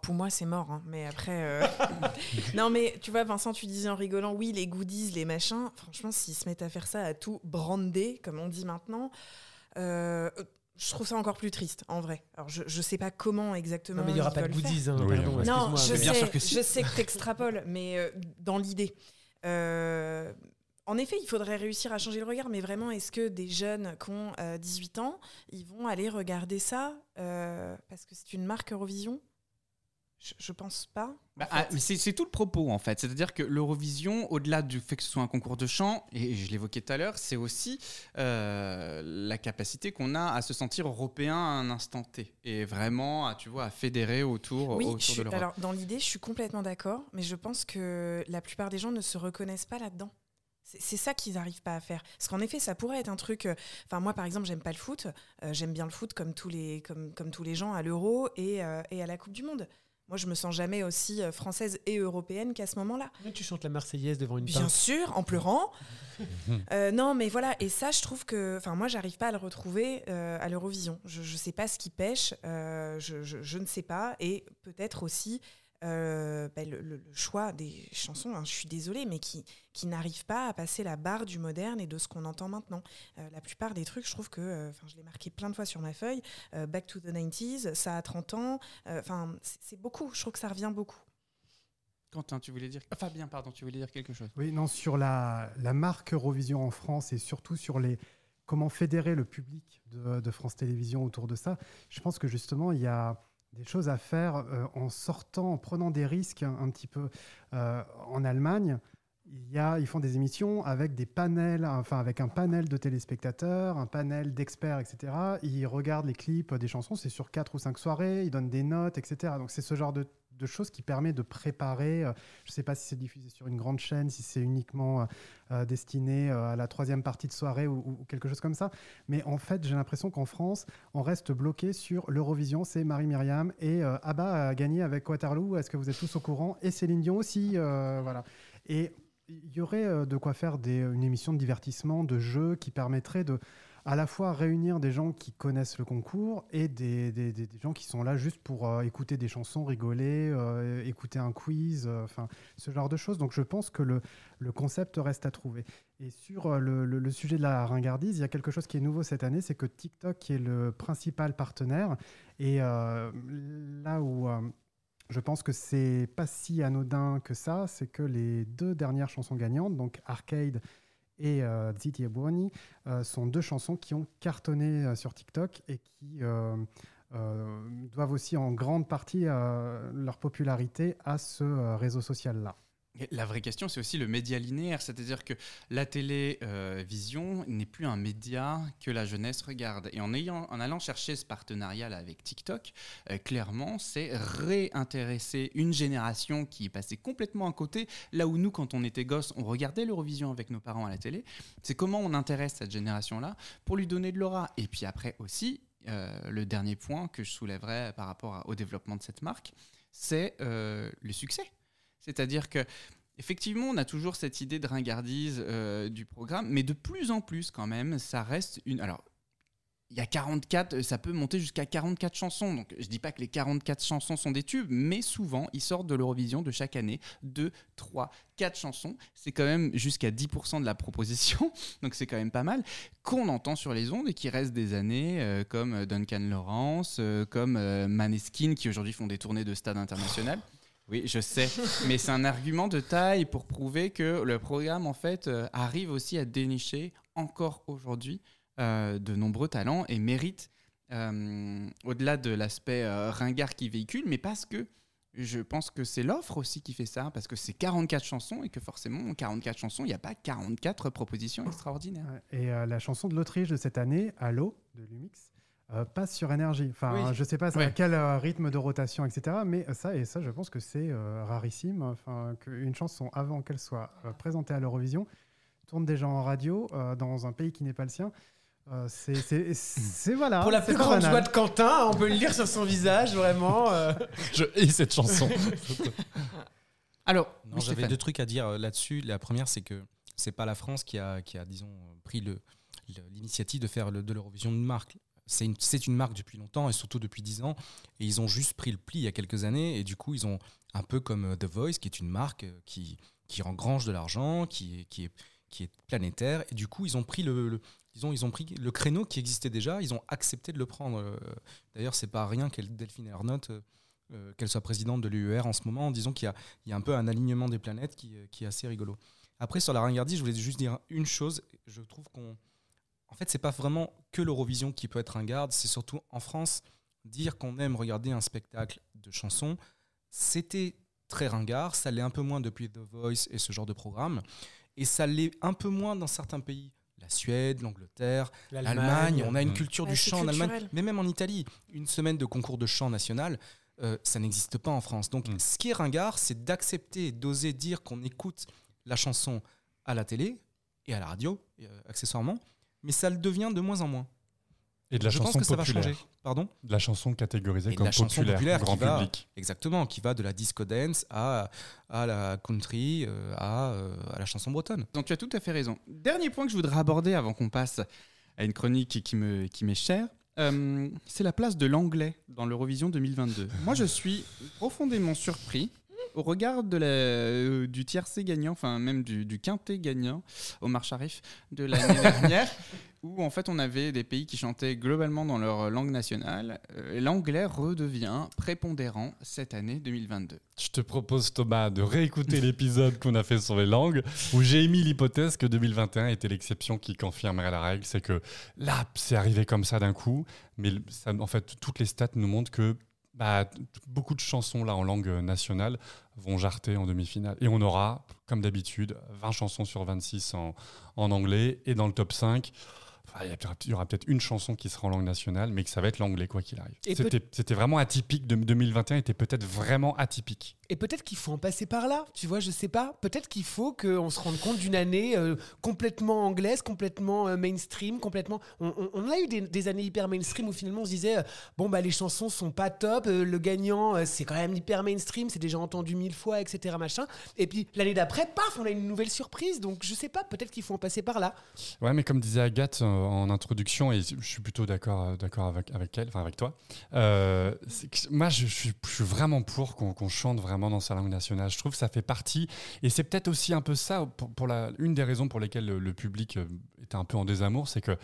Pour moi, c'est mort. hein, Mais après. euh, non, mais tu vois, Vincent, tu disais en rigolant, oui, les goodies, les machins. Franchement, s'ils se mettent à faire ça, à tout brander, comme on dit maintenant, je trouve ça encore plus triste, en vrai. Alors, je, je sais pas comment exactement. Non, mais il n'y aura pas de goodies. hein, Oui, pardon, ouais. Non, je mais- bien sais, sûr que si. je sais que t'extrapoles, mais euh, dans l'idée. Euh, en effet, il faudrait réussir à changer le regard, mais vraiment, est-ce que des jeunes qui ont euh, 18 ans, ils vont aller regarder ça euh, parce que c'est une marque Eurovision? Je, je pense pas. Bah, ah, c'est tout le propos en fait. C'est-à-dire que l'Eurovision, au-delà du fait que ce soit un concours de chant, et je l'évoquais tout à l'heure, c'est aussi euh, la capacité qu'on a à se sentir européen à un instant T. Et vraiment, à, tu vois, à fédérer autour, Oui, autour je suis- de l'Europe. alors dans l'idée, je suis complètement d'accord, mais je pense que la plupart des gens ne se reconnaissent pas là-dedans. C'est ça qu'ils n'arrivent pas à faire. Parce qu'en effet, ça pourrait être un truc. euh, Enfin, moi, par exemple, j'aime pas le foot. Euh, j'aime bien le foot comme tous les, comme, comme tous les gens à l'Euro et, et à la Coupe du Monde. Moi, je me sens jamais aussi euh, française et européenne qu'à ce moment-là. Mais tu chantes la Marseillaise devant une Bien pinte. sûr, en pleurant. Euh, non, mais voilà. Et ça, je trouve que. Enfin, moi, j'arrive pas à le retrouver euh, à l'Eurovision. Je, je sais pas ce qui pêche. euh, je, je- je ne sais pas. Et peut-être aussi euh, ben, le, le- le choix des chansons, hein, je suis désolée, mais qui, qui n'arrivent pas à passer la barre du moderne et de ce qu'on entend maintenant. Euh, la plupart des trucs, je trouve que. euh, Enfin, je l'ai marqué plein de fois sur ma feuille. euh, Back to the 90s, ça a 30 ans. euh, Enfin, c'est c'est beaucoup. Je trouve que ça revient beaucoup. Quentin, tu voulais dire. Fabien, pardon, tu voulais dire quelque chose. Oui, non, sur la, la marque Eurovision en France et surtout sur les comment fédérer le public de, de France Télévisions autour de ça, je pense que justement, il y a des choses à faire euh, en sortant, en prenant des risques un, petit peu. Euh, en Allemagne, il y a, ils font des émissions avec des panels, enfin avec un panel de téléspectateurs, un panel d'experts, etc. Ils regardent les clips des chansons, c'est sur quatre ou cinq soirées, ils donnent des notes, etc. Donc c'est ce genre de, de choses qui permet de préparer. euh, je ne sais pas si c'est diffusé sur une grande chaîne, si c'est uniquement euh, euh, destiné à la troisième partie de soirée ou, quelque chose comme ça. Mais en fait, j'ai l'impression qu'en France, on reste bloqué sur l'Eurovision. C'est Marie-Myriam et Abba a gagné avec Waterloo. Est-ce que vous êtes tous au courant? Et Céline Dion aussi. voilà. Et il y aurait euh, de quoi faire une émission de divertissement, de jeu qui permettrait de à la fois réunir des gens qui connaissent le concours et des, des- des- gens qui sont là juste pour euh, écouter des chansons, rigoler, euh, écouter un quiz, enfin ce genre de choses. Donc je pense que le, le concept reste à trouver. Et sur le, le- sujet de la ringardise, il y a quelque chose qui est nouveau cette année, c'est que TikTok est le principal partenaire et là où je pense que c'est pas si anodin que ça, c'est que les deux dernières chansons gagnantes, donc Arcade et euh, Ziti euh, sont deux chansons qui ont cartonné euh, sur TikTok et qui euh, doivent aussi en grande partie leur popularité à ce réseau social-là. La vraie question, c'est aussi le média linéaire, c'est-à-dire que la télévision n'est plus un média que la jeunesse regarde. Et en, allant chercher ce partenariat avec TikTok, euh, clairement, c'est réintéresser une génération qui est passée complètement à côté. Là où nous, quand on était gosses, on regardait l'Eurovision avec nos parents à la télé. C'est comment on intéresse cette génération-là pour lui donner de l'aura. Et puis après aussi, euh, le dernier point que je soulèverais par rapport au développement de cette marque, c'est euh, le succès. C'est-à-dire que effectivement, on a toujours cette idée de ringardise euh, du programme, mais de plus en plus quand même, ça reste une. Alors, il y a 44, euh, ça peut monter jusqu'à 44 chansons. Donc, je dis pas que les 44 chansons sont des tubes, mais souvent, ils sortent de l'Eurovision de chaque année 2, 3, 4 chansons. C'est quand même jusqu'à 10% de la proposition, donc c'est quand même pas mal, qu'on entend sur les ondes et qui restent des années, euh, comme Duncan Lawrence, comme Maneskin, qui aujourd'hui font des tournées de stade international. Oui, je sais, mais c'est un argument de taille pour prouver que le programme, en fait, euh, arrive aussi à dénicher encore aujourd'hui euh, de nombreux talents et mérite, euh, au-delà de l'aspect ringard qui véhicule, mais parce que je pense que c'est l'offre aussi qui fait ça, parce que c'est 44 chansons et que forcément, 44 chansons, il n'y a pas 44 propositions extraordinaires. Et euh, la chanson de l'Autriche de cette année, Allo, de Lumix, euh, passe sur énergie. Enfin, Oui. je ne sais pas à Ouais. quel euh, rythme de rotation, etc. Mais ça, et ça, je pense que c'est euh, rarissime. Enfin, qu'une chanson, avant qu'elle soit euh, présentée à l'Eurovision, tourne déjà en radio euh, dans un pays qui n'est pas le sien. Euh, c'est, voilà. Pour la plus grande banal. joie de Quentin, on peut le lire sur son visage, vraiment. euh. Je hais cette chanson. Alors, j'avais deux trucs à dire là-dessus. La première, c'est que c'est pas la France qui a, qui a disons, pris l'initiative de faire le- de l'Eurovision une marque. C'est une, marque depuis longtemps et surtout depuis 10 ans. Et ils ont juste pris le pli il y a quelques années. Et du coup, ils ont un peu comme euh, The Voice, qui est une marque euh, qui, engrange de l'argent, qui est, planétaire. Et du coup, ils ont pris le, ils ont pris le créneau qui existait déjà. Ils ont accepté de le prendre. Euh, D'ailleurs, c'est pas rien qu'elle Delphine qu'elle soit présidente de l'UER en ce moment, en disant qu'il y a, un peu un alignement des planètes qui, qui est assez rigolo. Après, sur la ringardise, je voulais juste dire une chose. Je trouve qu'on. En fait, c'est pas vraiment que l'Eurovision qui peut être ringarde, c'est surtout en France, dire qu'on aime regarder un spectacle de chansons, c'était très ringard, ça l'est un peu moins depuis The Voice et ce genre de programme, et ça l'est un peu moins dans certains pays. La Suède, l'Angleterre, l'Allemagne, on a une Mm. culture Ouais, du chant en Allemagne, mais même en Italie, une semaine de concours de chant national, euh, ça n'existe pas en France. Donc, Mm. ce qui est ringard, c'est d'accepter, d'oser dire qu'on écoute la chanson à la télé et à la radio, euh, accessoirement, mais ça le devient de moins en moins. Et de la Je pense chanson que ça va populaire. changer. Pardon De la chanson catégorisée Et comme la chanson populaire, populaire grand va- public. Exactement, qui va de la disco dance à, à la country, euh, à, euh, à la chanson bretonne. Donc tu as tout à fait raison. Dernier point que je voudrais aborder avant qu'on passe à une chronique qui me qui m'est chère, euh, c'est la place de l'anglais dans l'Eurovision 2022. Moi, je suis profondément surpris au regard de la, euh, du tiercé gagnant, enfin même du, du quintet gagnant, Omar Sharif, de l'année dernière, où en fait on avait des pays qui chantaient globalement dans leur langue nationale. Euh, L'anglais redevient prépondérant cette année 2022. Je te propose, Thomas, de réécouter l'épisode qu'on a fait sur les langues, où j'ai émis l'hypothèse que 2021 était l'exception qui confirmerait la règle. C'est que là, c'est arrivé comme ça d'un coup, mais ça, en fait, toutes les stats nous montrent que bah, beaucoup de chansons là en langue nationale vont jarter en demi-finale. Et on aura, comme d'habitude, 20 chansons sur 26 en, en anglais. Et dans le top 5, enfin, il y aura peut-être une chanson qui sera en langue nationale, mais que ça va être l'anglais, quoi qu'il arrive. C'était vraiment atypique. de- 2021 était peut-être vraiment atypique. Et peut-être qu'il faut en passer par là, tu vois, je sais pas. Peut-être qu'il faut qu'on se rende compte d'une année euh, complètement anglaise, complètement euh, mainstream, complètement. On, a eu des, années hyper mainstream où finalement on se disait euh, bon bah les chansons sont pas top, le gagnant c'est quand même hyper mainstream, c'est déjà entendu mille fois, etc. machin. Et puis l'année d'après, paf, on a une nouvelle surprise. Donc je sais pas, peut-être qu'il faut en passer par là. Ouais, mais comme disait Agathe en introduction, et je suis plutôt d'accord d'accord avec, avec elle, enfin avec toi, moi je, suis, je suis vraiment pour qu'on chante vraiment dans sa langue nationale. Je trouve que ça fait partie, et c'est peut-être aussi un peu ça, pour, une des raisons pour lesquelles le, public euh, était un peu en désamour, c'est que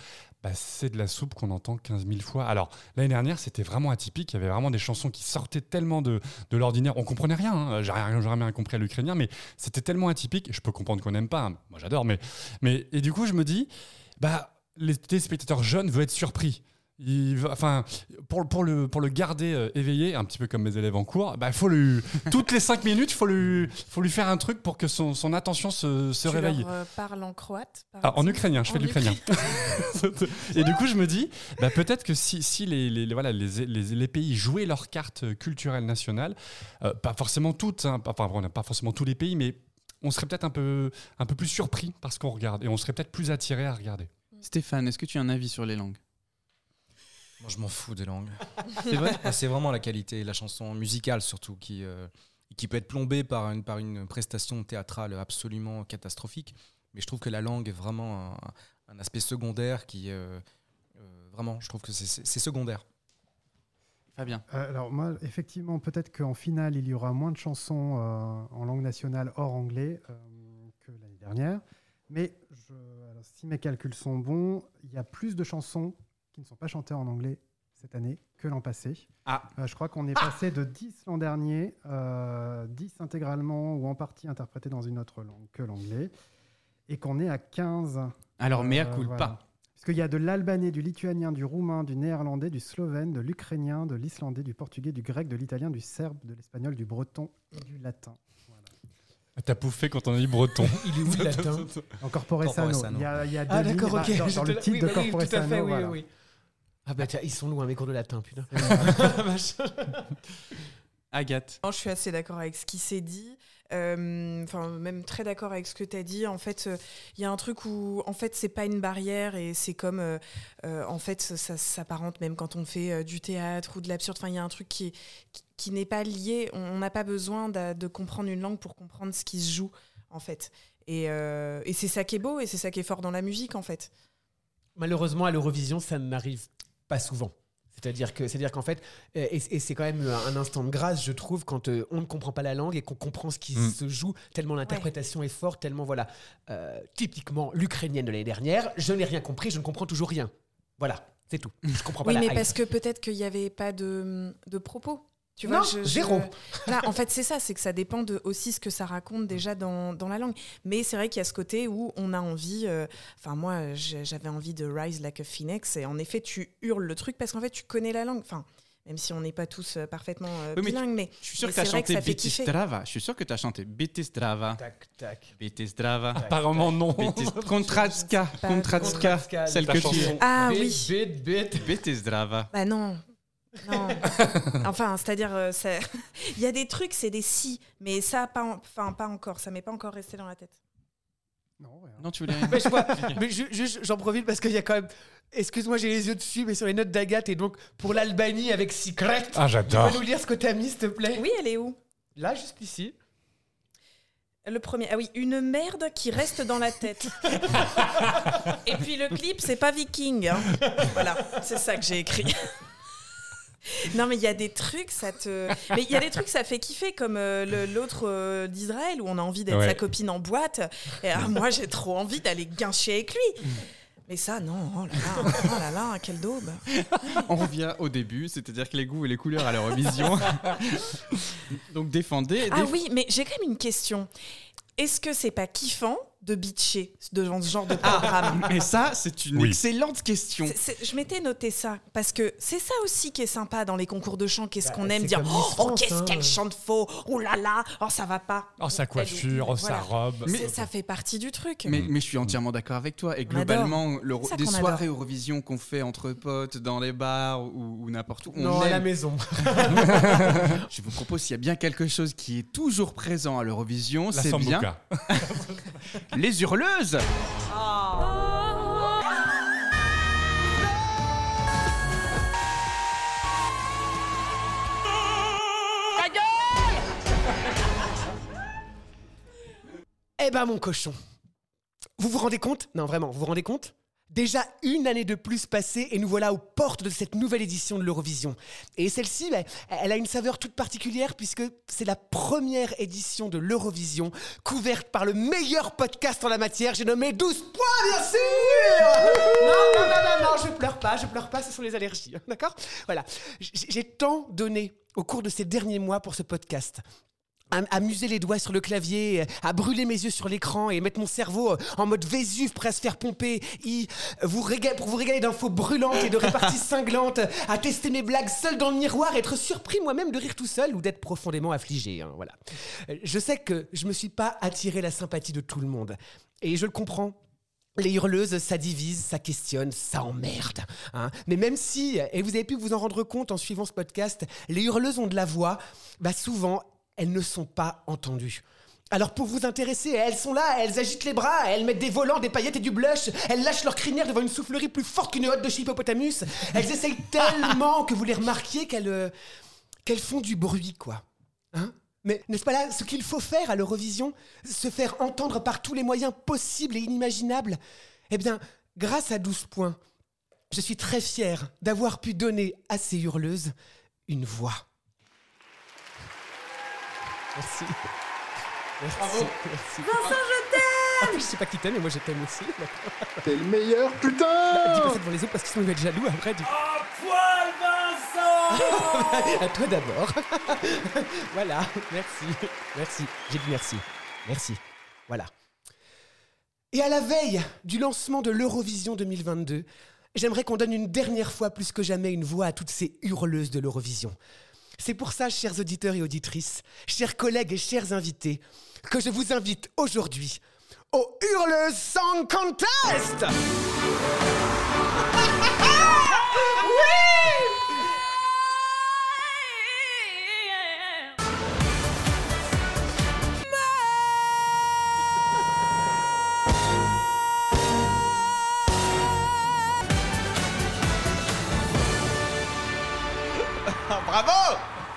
bah, c'est de la soupe qu'on entend 15 000 fois. Alors l'année dernière, c'était vraiment atypique, il y avait vraiment des chansons qui sortaient tellement de, de l'ordinaire, on comprenait rien, hein. j'ai rien compris à l'ukrainien, mais c'était tellement atypique, je peux comprendre qu'on n'aime pas, hein. moi j'adore, mais, mais et du coup je me dis, bah, les téléspectateurs jeunes veulent être surpris. Il enfin, pour, pour, le, pour le garder euh, éveillé, un petit peu comme mes élèves en cours, bah, faut lui, toutes les 5 minutes, il faut lui, faut lui faire un truc pour que son, son attention se, se tu réveille. leur euh, parles en croate par Ah, en ukrainien, je fais En de l'ukrainien. Et du coup, je me dis, bah, peut-être que si, si les, les- les- voilà, les, les- les pays jouaient leurs cartes culturelles nationales, euh, pas forcément toutes, hein, pas- enfin, on n'a pas forcément tous les pays, mais on serait peut-être un peu, un peu plus surpris par ce qu'on regarde et on serait peut-être plus attiré à regarder. Stéphane, est-ce que tu as un avis sur les langues? Moi, je m'en fous des langues. C'est vrai C'est vraiment la qualité, la chanson musicale surtout, qui, euh, qui peut être plombée par une, par une prestation théâtrale absolument catastrophique. Mais je trouve que la langue est vraiment un, un aspect secondaire qui. euh, euh, vraiment, je trouve que c'est- secondaire. Fabien. Euh, alors moi, effectivement, peut-être qu'en finale, il y aura moins de chansons euh, en langue nationale hors anglais euh, que l'année dernière. Mais je- alors, si mes calculs sont bons, il y a plus de chansons qui ne sont pas chantées en anglais cette année que l'an passé. Ah. Euh, je crois qu'on est passé de 10 l'an dernier, euh, 10 intégralement ou en partie interprétées dans une autre langue que l'anglais, et qu'on est à 15 Alors, mea euh, culpa. voilà. Parce qu'il y a de l'albanais, du lituanien, du roumain, du néerlandais, du slovène, de l'ukrainien, de l'islandais, du portugais, du grec, de l'italien, du serbe, de l'espagnol, du breton et du latin. T'as pouffé quand on a dit breton. Il est où le latin En Corpore Sano. Il y a, il y a Ah deux d'accord, ok. dans, le titre oui, de bah oui, Corpore tout à fait, Sano, oui, voilà. oui, oui. Ah bah tiens, ils sont loin mes cours de latin, putain. Agathe. Non, je suis assez d'accord avec ce qui s'est dit. Euh, Enfin, même très d'accord avec ce que tu as dit. En fait, euh, il y a un truc où, en fait, c'est pas une barrière et c'est comme, euh, euh, en fait, ça, s'apparente même quand on fait euh, du théâtre ou de l'absurde. Enfin, il y a un truc qui, qui, qui n'est pas lié. On n'a pas besoin de, de comprendre une langue pour comprendre ce qui se joue, en fait. Et, euh, et c'est ça qui est beau et c'est ça qui est fort dans la musique, en fait. Malheureusement, à l'Eurovision, ça n'arrive pas souvent. C'est-à-dire que, c'est-à-dire qu'en fait, euh, et, et c'est quand même un instant de grâce, je trouve, quand euh, on ne comprend pas la langue et qu'on comprend ce qui Mm. se joue, tellement l'interprétation est forte, tellement voilà. Euh, typiquement, l'ukrainienne de l'année dernière, je n'ai rien compris, je ne comprends toujours rien. Voilà, c'est tout. Je comprends pas Oui, la mais hype. parce que peut-être qu'il n'y avait pas de, de propos. Tu vois, Non, je- je- zéro. Là, en fait, c'est ça, c'est que ça dépend de aussi ce que ça raconte déjà dans, dans la langue. Mais c'est vrai qu'il y a ce côté où on a envie. euh, Enfin, moi, j'avais envie de Rise Like a Phoenix. Et en effet, tu hurles le truc parce qu'en fait, tu connais la langue. Enfin, même si on n'est pas tous euh, parfaitement euh, Oui, mais tu- bilingues, mais. Je suis sûr mais que tu as chanté ça fait Biti kiffer. Strava. Je suis sûr que tu as chanté Biti Strava. Tac, tac. Biti Strava. Apparemment, non. Kontratska. Kontratska, Celle que tu. Ah oui. bit, bit. Bah non. Non. enfin, c'est-à-dire, euh, ça- il y a des trucs, c'est des si, mais ça, pas, en- enfin, pas encore. Ça m'est pas encore resté dans la tête. Non, rien. Non, tu voulais rien Mais je vois- mais je- je- j'en profite parce qu'il y a quand même. Excuse-moi, j'ai les yeux dessus, mais sur les notes d'Agathe, et donc pour l'Albanie avec Secret, Ah, tu j'adore. peux nous lire ce que t'as mis, s'il te plaît? Oui, elle est où? Là, juste ici. Le premier, ah oui, une merde qui reste dans la tête. Et puis le clip, c'est pas viking. hein. Voilà, c'est ça que j'ai écrit. Non, mais il y a des trucs, ça te. Mais il y a des trucs, ça fait kiffer, comme euh, le- l'autre euh, d'Israël, où on a envie d'être Ouais. sa copine en boîte. Et ah, moi, j'ai trop envie d'aller guincher avec lui. Mais ça, non, oh là là, oh là là, quelle daube. On revient au début, c'est-à-dire que les goûts et les couleurs à l'Eurovision. Donc défendez. Ah déf- oui, mais j'ai quand même une question. Est-ce que c'est pas kiffant de bitcher de ce genre de programme Mais ça, c'est une Oui. excellente question. C'est- c'est- je m'étais noté ça parce que c'est ça aussi qui est sympa dans les concours de chant. Qu'est-ce Bah, qu'on aime c'est dire comme Oh, Miss oh, France, qu'est-ce hein. qu'elle chante faux Oh là là Oh, ça va pas. Oh, sa coiffure, oh, sa Voilà. robe. C'est- ça fait partie du truc. Mais, mais je suis entièrement d'accord avec toi. Et On globalement, le- C'est ça des qu'on soirées. Eurovision qu'on fait entre potes, dans les bars ou, ou n'importe où, on Non, à la aime. maison. Je vous propose s'il y a bien quelque chose qui est toujours présent à l'Eurovision, La c'est bien sambuca. les hurleuses. Eh ben mon cochon, vous vous rendez compte? Non vraiment, vous vous rendez compte? Déjà une année de plus passée et nous voilà aux portes de cette nouvelle édition de l'Eurovision. Et celle-ci, bah, elle a une saveur toute particulière puisque c'est la première édition de l'Eurovision couverte par le meilleur podcast en la matière. J'ai nommé 12 points, bien sûr Non, non, non, non, non, je pleure pas, je pleure pas, ce sont les allergies. D'accord? Voilà. J'ai tant donné au cours de ces derniers mois pour ce podcast à, à muser les doigts sur le clavier, à brûler mes yeux sur l'écran et mettre mon cerveau en mode Vésuve prêt à se faire pomper, y- vous pour vous régaler d'infos brûlantes et de réparties cinglantes, à tester mes blagues seul dans le miroir, être surpris moi-même de rire tout seul ou d'être profondément affligé. hein, voilà. Euh, Je sais que je me suis pas attiré la sympathie de tout le monde et je le comprends. Les hurleuses, ça divise, ça questionne, ça emmerde. hein. Mais même si, et vous avez pu vous en rendre compte en suivant ce podcast, les hurleuses ont de la voix, bah souvent, elles ne sont pas entendues. Alors pour vous intéresser, elles sont là, elles agitent les bras, elles mettent des volants, des paillettes et du blush, elles lâchent leur crinière devant une soufflerie plus forte qu'une hotte de chez Hippopotamus. Elles essayent tellement que vous les remarquiez qu'elles euh, qu'elles font du bruit, quoi. Hein? Mais n'est-ce pas là ce qu'il faut faire à l'Eurovision? Se faire entendre par tous les moyens possibles et inimaginables? Eh bien, grâce à 12 points, je suis très fier d'avoir pu donner à ces hurleuses une voix. Merci. Merci. Merci. Vincent, je t'aime Je sais pas qui t'aime, mais moi je t'aime aussi. T'es le meilleur, Dis putain pas ça devant les autres parce qu'ils sont être jaloux après. Du... à toi d'abord. voilà, merci. Merci. J'ai dit merci. Merci. Voilà. Et à la veille du lancement de l'Eurovision 2022, j'aimerais qu'on donne une dernière fois plus que jamais une voix à toutes ces hurleuses de l'Eurovision. C'est pour ça, chers auditeurs et auditrices, chers collègues et chers invités, que je vous invite aujourd'hui au Hurleuse Song Contest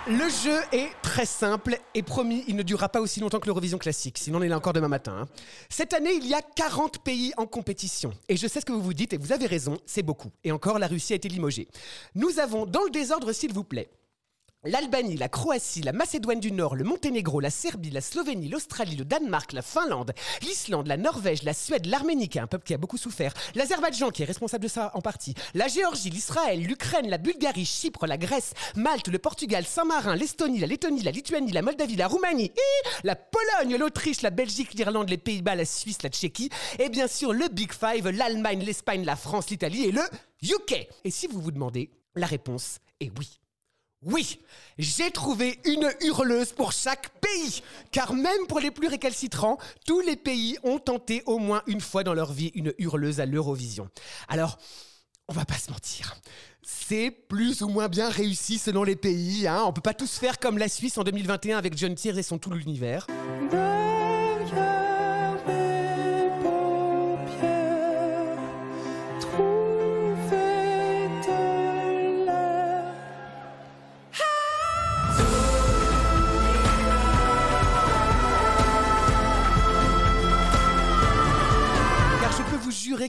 Le jeu est très simple et promis, il ne durera pas aussi longtemps que l'Eurovision classique, sinon on est là encore demain matin. hein. Cette année, il y a 40 pays en compétition. Et je sais ce que vous vous dites, et vous avez raison, c'est beaucoup. Et encore, la Russie a été limogée. Nous avons, dans le désordre s'il vous plaît, L'Albanie, la Croatie, la Macédoine du Nord, le Monténégro, la Serbie, la Slovénie, l'Australie, le Danemark, la Finlande, l'Islande, la Norvège, la Suède, l'Arménie, qui est un peuple qui a beaucoup souffert, l'Azerbaïdjan, qui est responsable de ça en partie, la Géorgie, l'Israël, l'Ukraine, la Bulgarie, Chypre, la Grèce, Malte, le Portugal, Saint-Marin, l'Estonie, la Lettonie, la Lituanie, la Moldavie, la Roumanie, la Pologne, l'Autriche, la Belgique, l'Irlande, les Pays-Bas, la Suisse, la Tchéquie, et bien sûr le Big Five, l'Allemagne, l'Espagne, la France, l'Italie et le UK. Et si vous vous demandez, la réponse est oui. Oui, j'ai trouvé une hurleuse pour chaque pays. Car même pour les plus récalcitrants, tous les pays ont tenté au moins une fois dans leur vie une hurleuse à l'Eurovision. Alors, on va pas se mentir. C'est plus ou moins bien réussi selon les pays. Hein. On peut pas tous faire comme la Suisse en 2021 avec John Tier et son tout l'univers.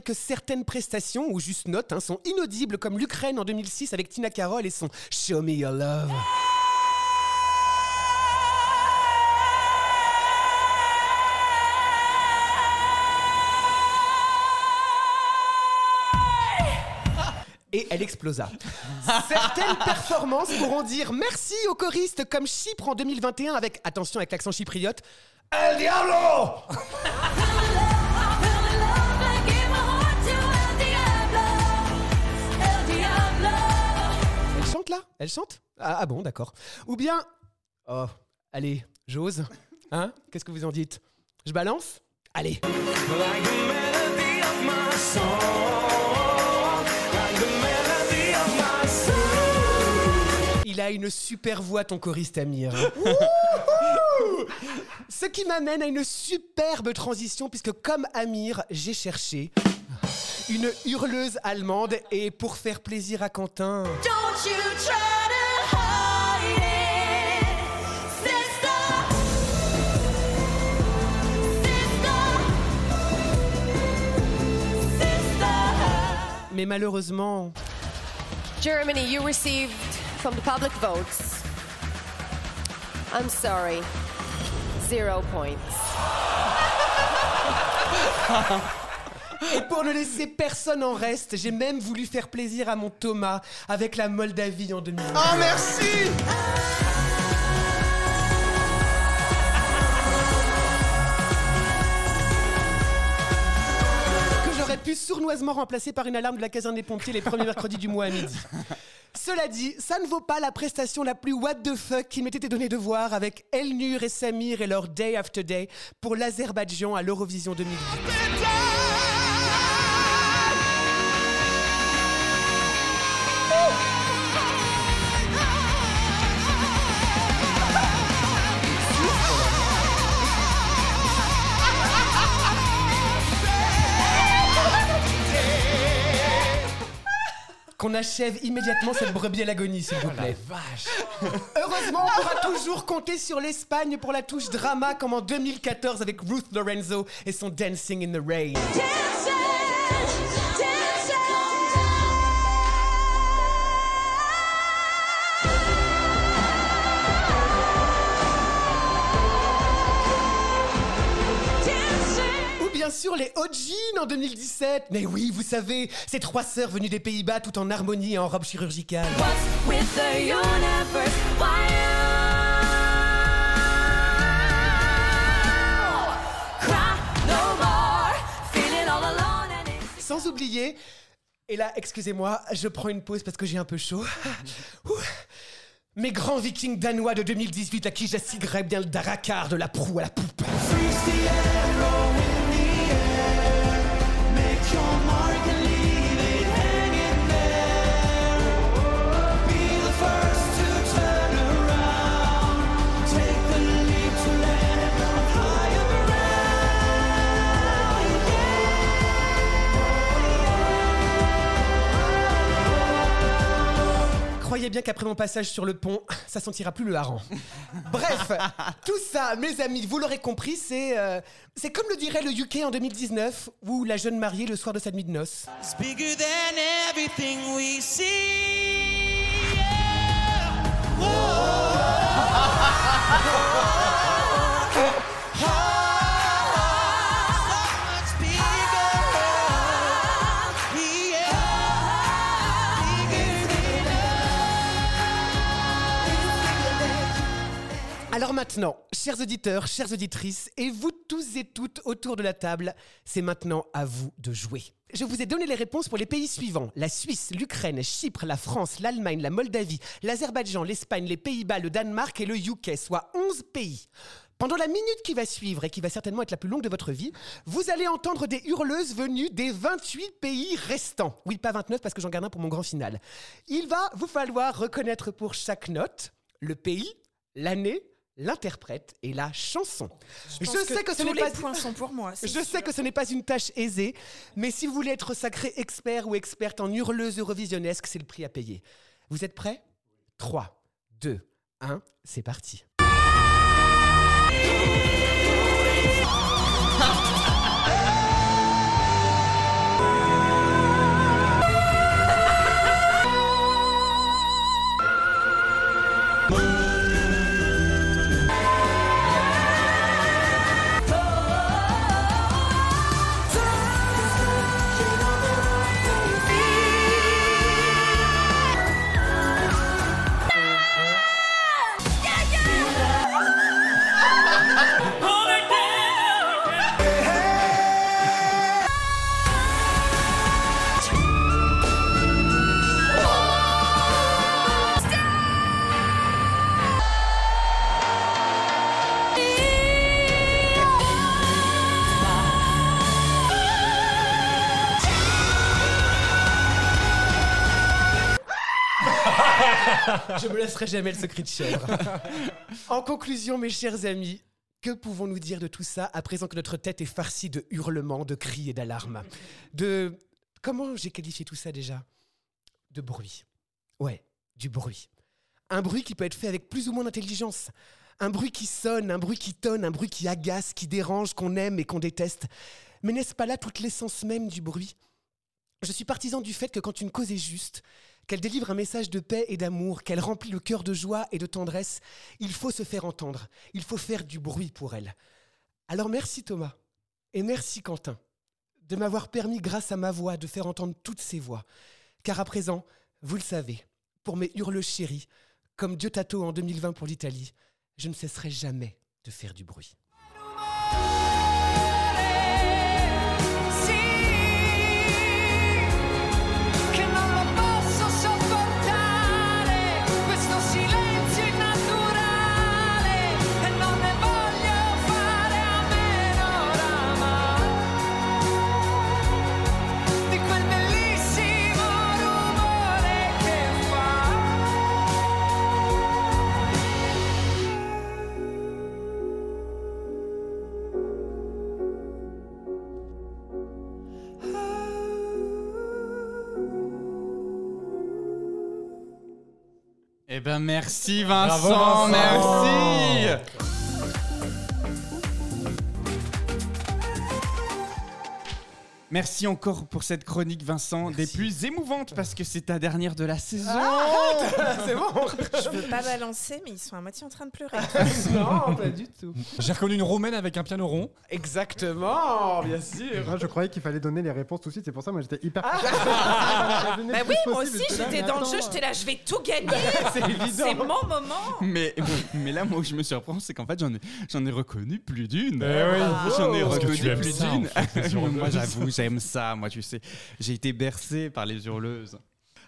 Que certaines prestations, ou juste notes, hein, sont inaudibles, comme l'Ukraine en 2006 avec Tina Karol et son Show Me Your Love. Et elle explosa. Certaines performances pourront dire merci aux choristes comme Chypre en 2021 avec, attention avec l'accent chypriote, El Diablo Elle chante ah, ah bon, d'accord. Ou bien. Oh, allez, j'ose. Hein Qu'est-ce que vous en dites? Je balance? Allez. Il a une super voix, ton choriste Amir. Ce qui m'amène à une superbe transition, puisque comme Amir, j'ai cherché une hurleuse allemande, et pour faire plaisir à Quentin. Don't you try to hide it, sister. Sister. Sister. Mais malheureusement, Germany, you received from the public votes. I'm sorry. Zero points. Et pour ne laisser personne en reste, j'ai même voulu faire plaisir à mon Thomas avec la Moldavie en 2000. Oh merci sournoisement remplacer par une alarme de la caserne des pompiers les premiers mercredis du mois à midi. Cela dit, ça ne vaut pas la prestation la plus what the fuck qui m'était donné de voir avec Elnur et Samir et leur Day After Day pour l'Azerbaïdjan à l'Eurovision 2018. Qu'on achève immédiatement cette brebis à l'agonie, s'il vous plaît. Heureusement, on pourra toujours compter sur l'Espagne pour la touche drama comme en 2014 avec Ruth Lorenzo et son Dancing in the Rain. Sûr les Ojin en 2017. Mais oui, vous savez, ces trois sœurs venues des Pays-Bas tout en harmonie et en robe chirurgicale. With the universe, why? Sans oublier, et là, excusez-moi, je prends une pause parce que j'ai un peu chaud. Ouh. Mes grands vikings danois de 2018 à qui j'assiguerais bien le daracar de la proue à la poupe. Bien qu'après mon passage sur le pont, ça sentira plus le hareng. Bref, tout ça, mes amis, vous l'aurez compris, c'est euh, c'est comme le dirait le UK en 2019, ou la jeune mariée le soir de sa nuit de noces. It's bigger than everything we see. Alors maintenant, chers auditeurs, chères auditrices, et vous tous et toutes autour de la table, c'est maintenant à vous de jouer. Je vous ai donné les réponses pour les pays suivants. La Suisse, l'Ukraine, Chypre, la France, l'Allemagne, la Moldavie, l'Azerbaïdjan, l'Espagne, les Pays-Bas, le Danemark et le UK, soit 11 pays. Pendant la minute qui va suivre et qui va certainement être la plus longue de votre vie, vous allez entendre des hurleuses venues des 28 pays restants. Oui, pas 29 parce que j'en garde un pour mon grand final. Il va vous falloir reconnaître pour chaque note le pays, l'année, l'interprète et la chanson. Je, pense que ce n'est pas points sont pour moi. je sûr. sais que ce n'est pas une tâche aisée, mais si vous voulez être sacré expert ou experte en hurleuse eurovisionnesque, c'est le prix à payer. Vous êtes prêts? 3, 2, 1, c'est parti. Je me laisserai jamais le secret de chèvre. En conclusion, mes chers amis, que pouvons-nous dire de tout ça à présent que notre tête est farcie de hurlements, de cris et d'alarmes? De. Comment j'ai qualifié tout ça déjà? De bruit. Ouais, du bruit. Un bruit qui peut être fait avec plus ou moins d'intelligence. Un bruit qui sonne, un bruit qui tonne, un bruit qui agace, qui dérange, qu'on aime et qu'on déteste. Mais n'est-ce pas là toute l'essence même du bruit? Je suis partisan du fait que quand une cause est juste, qu'elle délivre un message de paix et d'amour, qu'elle remplit le cœur de joie et de tendresse, il faut se faire entendre, il faut faire du bruit pour elle. Alors merci Thomas, et merci Quentin, de m'avoir permis grâce à ma voix de faire entendre toutes ces voix. Car à présent, vous le savez, pour mes hurles chéris, comme Dieu Tato en 2020 pour l'Italie, je ne cesserai jamais de faire du bruit. Eh ben merci Bravo, Vincent, Vincent. merci. Merci encore pour cette chronique, Vincent, des plus émouvantes parce que c'est ta dernière de la saison. C'est bon Je veux pas balancer, mais ils sont à moitié en train de pleurer. Non, pas du tout. J'ai reconnu une romaine avec un piano rond. Exactement, bien sûr. Moi, je croyais qu'il fallait donner les réponses tout de suite. C'est pour ça, moi, j'étais hyper. Bah oui, moi aussi, j'étais dans le jeu, j'étais là, je vais tout gagner. C'est évident. C'est mon moment. Mais, mais là, moi, où je me surprends, c'est qu'en fait, j'en ai, j'en ai reconnu plus d'une. Eh oui. J'en ai que reconnu plus d'une. moi, j'avoue, j'aime ça. Moi, tu sais, j'ai été bercé par les hurleuses.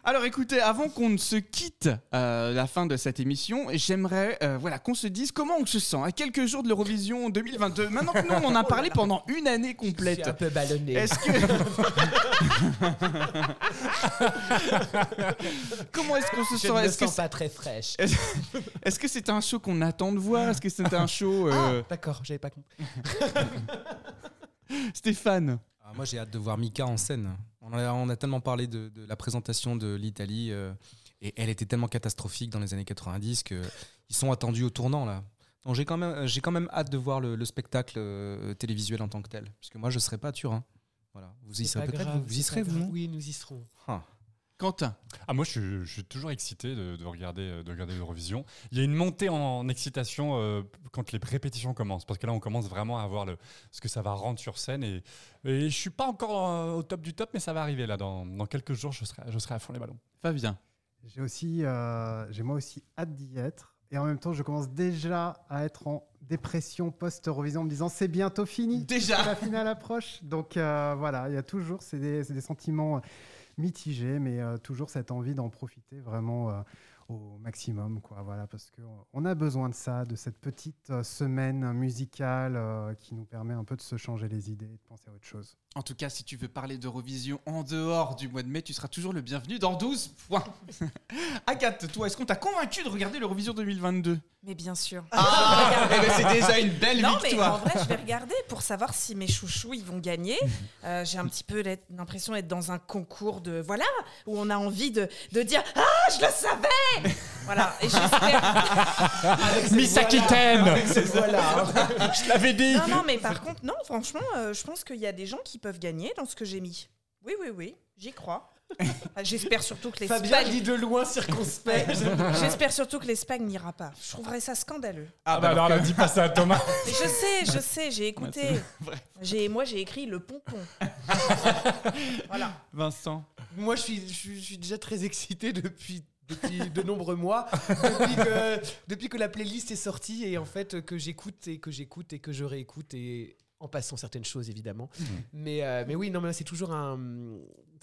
Alors écoutez, avant qu'on ne se quitte euh, la fin de cette émission, j'aimerais euh, voilà, qu'on se dise comment on se sent à quelques jours de l'Eurovision 2022. Maintenant que nous, on en a parlé pendant une année Je suis complète. un peu ballonné. Est-ce que. Comment est-ce qu'on se Je sent ne me Est-ce que sens pas très fraîche. est-ce que c'est un show qu'on attend de voir? Est-ce que c'est un show euh, Ah, d'accord, j'avais pas compris. Stéphane moi, j'ai hâte de voir Mika en scène. On a, on a tellement parlé de, de la présentation de l'Italie euh, et elle était tellement catastrophique dans les années 90 que ils sont attendus au tournant là. Donc j'ai quand même, j'ai quand même hâte de voir le, le spectacle euh, télévisuel en tant que tel, puisque moi je serai pas à Turin. Voilà, vous y serez peut-être. Vous, y serez vous Oui, nous y serons. Ah. Quentin Ah, moi, je, suis- je suis toujours excité de, de regarder, euh, de regarder l'Eurovision. Il y a une montée en, excitation euh, quand les répétitions commencent, parce que là, on commence vraiment à voir le, ce que ça va rendre sur scène. Et, et je suis pas encore euh, au top du top, mais ça va arriver là. Dans, dans quelques jours, je serai, je serai à fond les ballons. Fabien J'ai aussi, euh, j'ai moi aussi hâte d'y être. Et en même temps, je commence déjà à être en dépression post-Eurovision en me disant c'est bientôt fini. Déjà La finale approche. Donc euh, voilà, il y a toujours, c'est des, c'est des sentiments mitigés, mais euh, toujours cette envie d'en profiter vraiment euh, au maximum. Quoi, voilà, parce qu'on a besoin de ça, de cette petite euh, semaine musicale qui nous permet un peu de se changer les idées de penser à autre chose. En tout cas, si tu veux parler d'Eurovision en dehors du mois de mai, tu seras toujours le bienvenu dans 12 points. Agathe, toi, est-ce qu'on t'a convaincu de regarder l'Eurovision 2022 Mais bien sûr. Ah eh ben, C'est déjà une belle non, mais en vrai, je vais regarder pour savoir si mes chouchous ils vont gagner. Euh, J'ai un petit peu l'impression d'être dans un concours de voilà où on a envie de, de dire ah je le savais. voilà. Et j'espère. Miss Aquitaine Voilà. Je l'avais dit. Non, non, mais par contre, non, franchement, euh, je pense qu'il y a des gens qui peuvent gagner dans ce que j'ai mis. Oui, oui, oui, j'y crois. Ah, J'espère surtout que Fabien l'Espagne. dit de loin circonspect. J'espère surtout que l'Espagne n'ira pas. Je trouverais ça scandaleux. Ah, bah alors, là, dis pas ça à Thomas. Mais je sais, je sais, j'ai écouté. J'ai, moi, j'ai écrit le pompon. voilà. Vincent. Moi, je suis, je, suis, je suis déjà très excité depuis, depuis de nombreux mois, depuis que, depuis que la playlist est sortie et en fait que j'écoute et que j'écoute et que je réécoute et en passant certaines choses évidemment. Mais, euh, mais oui, non, mais c'est toujours un,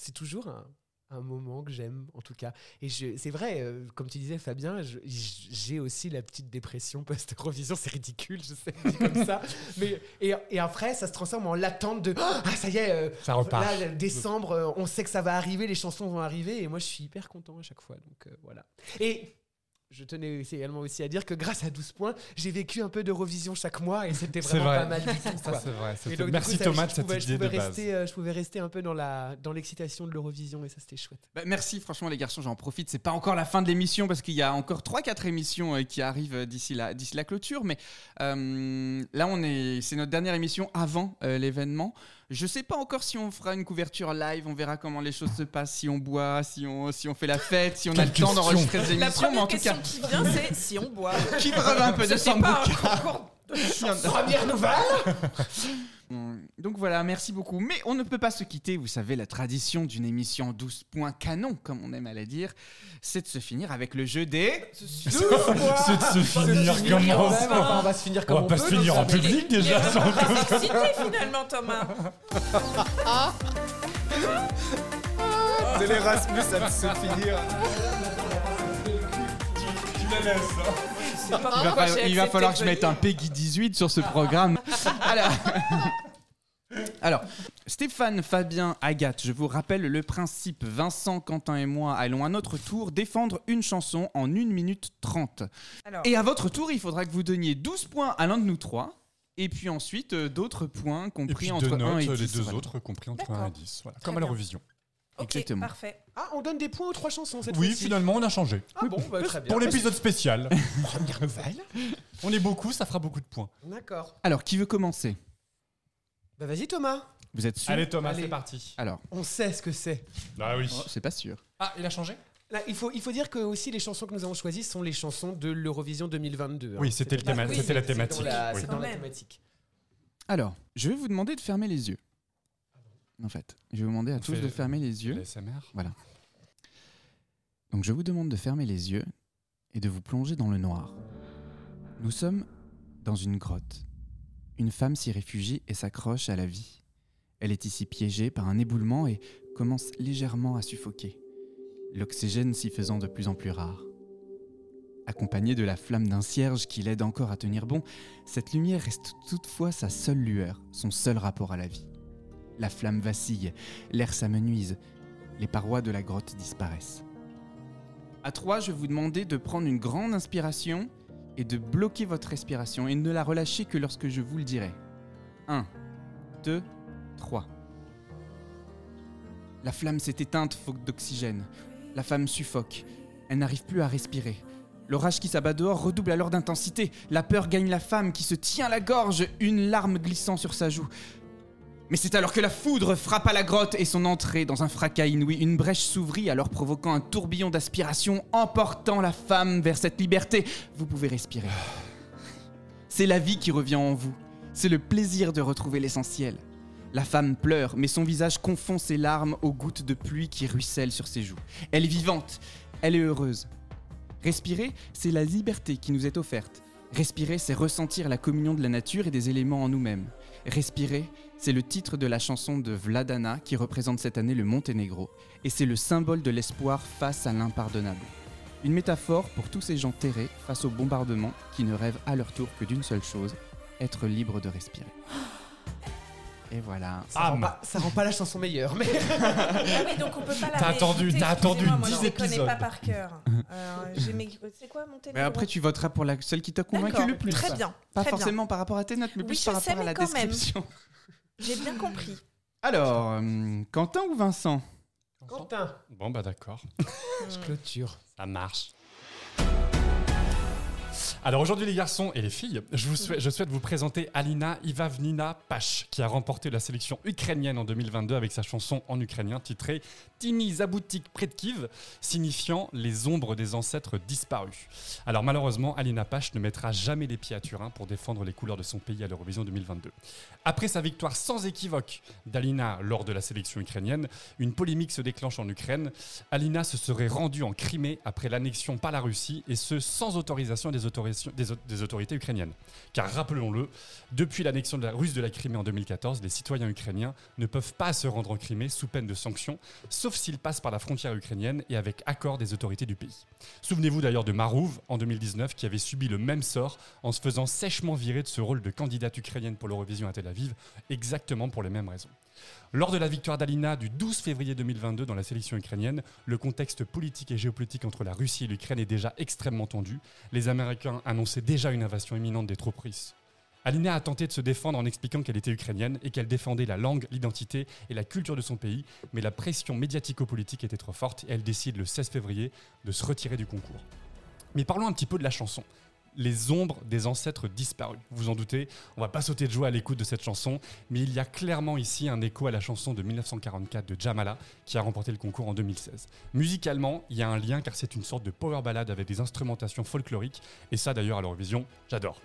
c'est toujours un, un moment que j'aime en tout cas. Et c'est vrai, euh, comme tu disais Fabien, j'ai aussi la petite dépression post-Eurovision, c'est ridicule, je sais, comme ça. Mais, et, et après, ça se transforme en l'attente de Ah, ça y est, euh, Ça repart. là, décembre, euh, on sait que ça va arriver, les chansons vont arriver, et moi je suis hyper content à chaque fois. Donc voilà. Et je tenais aussi- également aussi à dire que grâce à 12 points, j'ai vécu un peu d'Eurovision chaque mois et c'était C'est vraiment vrai. pas mal du tout. Ça, quoi. c'est vrai. Et donc, Merci coup, ça, Thomas je de cette pouvais- je idée de pouvais base. rester, euh, je pouvais rester un peu dans la dans l'excitation de l'Eurovision et ça c'était chouette. Bah, merci, franchement, les garçons, j'en profite. C'est pas encore la fin de l'émission parce qu'il y a encore 3-4 émissions euh, qui arrivent euh, d'ici la, d'ici la clôture. Mais euh, là, on est, c'est notre dernière émission avant euh, l'événement. Je sais pas encore si on fera une couverture live. On verra comment les choses se passent, si on boit, si on, si on fait la fête, si on a le temps d'enregistrer des La émissions. Mais première en tout question cas, qui vient, c'est si on boit. qui breuve un peu de Ce Première nouvelle Donc voilà, merci beaucoup. Mais on ne peut pas se quitter, vous savez, la tradition d'une émission en 12 points canon, comme on aime à la dire, c'est de se finir avec le jeu des... C'est de se finir quand comme même, on enfin, on va se finir comme On va on pas peut, se finir en public déjà. sans finalement, Thomas. C'est l'Erasmus à se finir. Pas Il va, il falloir que je mette un. Peggy 18 sur ce programme. Alors, Alors, Stéphane, Fabien, Agathe, je vous rappelle le principe. Vincent, Quentin et moi allons à notre tour défendre une chanson en 1 minute 30. Alors, Et à votre tour, il faudra que vous donniez 12 points à l'un de nous trois. Et puis ensuite, euh, d'autres points compris entre deux 1 notes, et 10. les deux voilà. autres compris entre D'accord. 1 et 10. Voilà. Très Comme à bien. l'Eurovision. Ok, exactement. parfait. Ah, on donne des points aux trois chansons cette Oui, fois-ci. finalement, on a changé. Ah bon, bah, très bien. Pour l'épisode spécial. Première nouvelle. On est beaucoup, ça fera beaucoup de points. D'accord. Alors, qui veut commencer? Bah vas-y Thomas. Vous êtes sûr? Allez Thomas, Allez. c'est parti. Alors, On sait ce que c'est. Ah oui. oh, c'est pas sûr. Ah, il a changé? Là, il faut, il faut dire que aussi les chansons que nous avons choisies sont les chansons de l'Eurovision 2022. hein. Oui, c'était le théma- c'était la c'est thématique. dans la- Oui. C'est dans la même. thématique. Alors, je vais vous demander de fermer les yeux. En fait, je vais vous demander à On tous de fermer les yeux. l'ASMR. Donc je vous demande de fermer les yeux et de vous plonger dans le noir. Nous sommes dans une grotte. Une femme s'y réfugie et s'accroche à la vie. Elle est ici piégée par un éboulement et commence légèrement à suffoquer, l'oxygène s'y faisant de plus en plus rare. Accompagnée de la flamme d'un cierge qui l'aide encore à tenir bon, cette lumière reste toutefois sa seule lueur, son seul rapport à la vie. La flamme vacille, l'air s'amenuise, les parois de la grotte disparaissent. À trois, je vais vous demander de prendre une grande inspiration et de bloquer votre respiration et ne la relâcher que lorsque je vous le dirai. 1, 2, 3. La flamme s'est éteinte faute d'oxygène. La femme suffoque. Elle n'arrive plus à respirer. L'orage qui s'abat dehors redouble alors d'intensité. La peur gagne la femme qui se tient la gorge, une larme glissant sur sa joue. Mais c'est alors que la foudre frappa la grotte et son entrée dans un fracas inouï. Une brèche s'ouvrit, alors provoquant un tourbillon d'aspiration, emportant la femme vers cette liberté. Vous pouvez respirer. C'est la vie qui revient en vous. C'est le plaisir de retrouver l'essentiel. La femme pleure, mais son visage confond ses larmes aux gouttes de pluie qui ruissellent sur ses joues. Elle est vivante, elle est heureuse. Respirer, c'est la liberté qui nous est offerte. Respirer, c'est ressentir la communion de la nature et des éléments en nous-mêmes. Respirer, c'est le titre de la chanson de Vladana qui représente cette année le Monténégro, et c'est le symbole de l'espoir face à l'impardonnable. Une métaphore pour tous ces gens terrés face au bombardement qui ne rêvent à leur tour que d'une seule chose, être libre de respirer. Et voilà. Ça, rend pas, ça rend pas la chanson meilleure, mais. Ah oui, donc on peut pas la T'as attendu- réécouter, t'as attendu excusez-moi, moi, 10 je les connais épisodes. pas par cœur. Alors, j'ai mes- C'est quoi mon Mais téléphone après, tu voteras pour la, celle qui t'a convaincu D'accord, le plus. Très bien. Pas très bien. forcément par rapport à tes notes, mais Oui, plus je par sais, rapport à mais la quand même. description. J'ai bien compris. Alors, euh, Quentin ou Vincent? Quentin, Bon, bah d'accord. je clôture. Ça marche. Alors aujourd'hui les garçons et les filles, je, vous souhaite, je souhaite vous présenter Alina Ivavnina Pash qui a remporté la sélection ukrainienne en 2022 avec sa chanson en ukrainien titrée Tini Zaboutik Predkiv, signifiant les ombres des ancêtres disparus. Alors malheureusement, Alina Pash ne mettra jamais les pieds à Turin pour défendre les couleurs de son pays à l'Eurovision 2022. Après sa victoire sans équivoque d'Alina lors de la sélection ukrainienne, une polémique se déclenche en Ukraine. Alina se serait rendue en Crimée après l'annexion par la Russie et ce sans autorisation des autorités des autorités ukrainiennes. Car rappelons-le, depuis l'annexion de la russe de la Crimée en 2014, les citoyens ukrainiens ne peuvent pas se rendre en Crimée sous peine de sanctions, sauf s'ils passent par la frontière ukrainienne et avec accord des autorités du pays. Souvenez-vous d'ailleurs de Marouv en 2019 qui avait subi le même sort en se faisant sèchement virer de ce rôle de candidate ukrainienne pour l'Eurovision à Tel Aviv, exactement pour les mêmes raisons. Lors de la victoire d'Alina du 12 février 2022 dans la sélection ukrainienne, le contexte politique et géopolitique entre la Russie et l'Ukraine est déjà extrêmement tendu. Les Américains annonçaient déjà une invasion imminente des troupes russes. Alina a tenté de se défendre en expliquant qu'elle était ukrainienne et qu'elle défendait la langue, l'identité et la culture de son pays, mais la pression médiatico-politique était trop forte et elle décide le 16 février de se retirer du concours. Mais parlons un petit peu de la chanson. Les ombres des ancêtres disparus. Vous en doutez, on va pas sauter de joie à l'écoute de cette chanson, mais il y a clairement ici un écho à la chanson de 1944 de Jamala qui a remporté le concours en 2016. Musicalement, il y a un lien car c'est une sorte de power ballade avec des instrumentations folkloriques, et ça d'ailleurs à l'Eurovision, j'adore.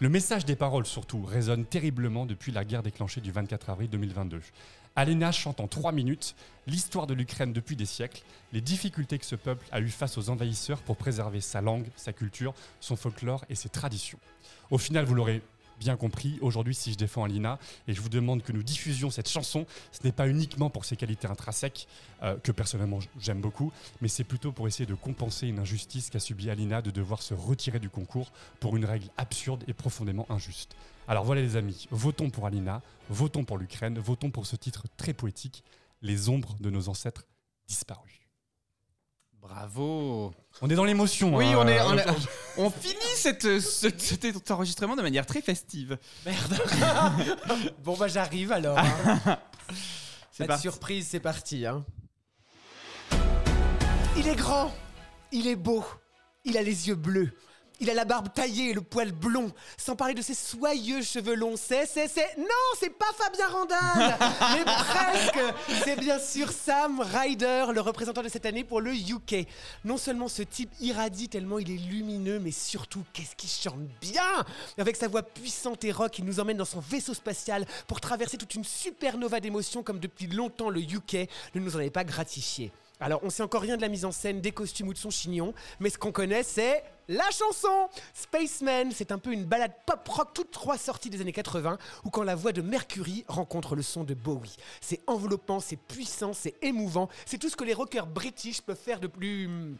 Le message des paroles surtout résonne terriblement depuis la guerre déclenchée du 24 avril 2022. Alena chante en trois minutes l'histoire de l'Ukraine depuis des siècles, les difficultés que ce peuple a eues face aux envahisseurs pour préserver sa langue, sa culture, son folklore et ses traditions. Au final, vous l'aurez bien compris, aujourd'hui, si je défends Alina et je vous demande que nous diffusions cette chanson, ce n'est pas uniquement pour ses qualités intrinsèques, euh, que personnellement j'aime beaucoup, mais c'est plutôt pour essayer de compenser une injustice qu'a subie Alina de devoir se retirer du concours pour une règle absurde et profondément injuste. Alors voilà les amis, votons pour Alina, votons pour l'Ukraine, votons pour ce titre très poétique, Les ombres de nos ancêtres disparus. Bravo. On est dans l'émotion. Oui, hein. on, est, on, on finit cette, ce- cet enregistrement de manière très festive. Merde. bon bah j'arrive alors. hein. C'est Pas de parti. surprise, c'est parti. hein. Il est grand, il est beau, il a les yeux bleus. Il a la barbe taillée et le poil blond, sans parler de ses soyeux cheveux longs. C'est, c'est, c'est. Non, c'est pas Fabien Randall Mais presque C'est bien sûr Sam Ryder, le représentant de cette année pour le UK. Non seulement ce type irradie tellement il est lumineux, mais surtout, qu'est-ce qu'il chante bien Avec sa voix puissante et rock, il nous emmène dans son vaisseau spatial pour traverser toute une supernova d'émotions comme depuis longtemps le UK ne nous en avait pas gratifié. Alors, on sait encore rien de la mise en scène, des costumes ou de son chignon, mais ce qu'on connaît, c'est la chanson Spaceman, c'est un peu une balade pop-rock toute trois sorties des années 80, où quand la voix de Mercury rencontre le son de Bowie. C'est enveloppant, c'est puissant, c'est émouvant, c'est tout ce que les rockers british peuvent faire de plus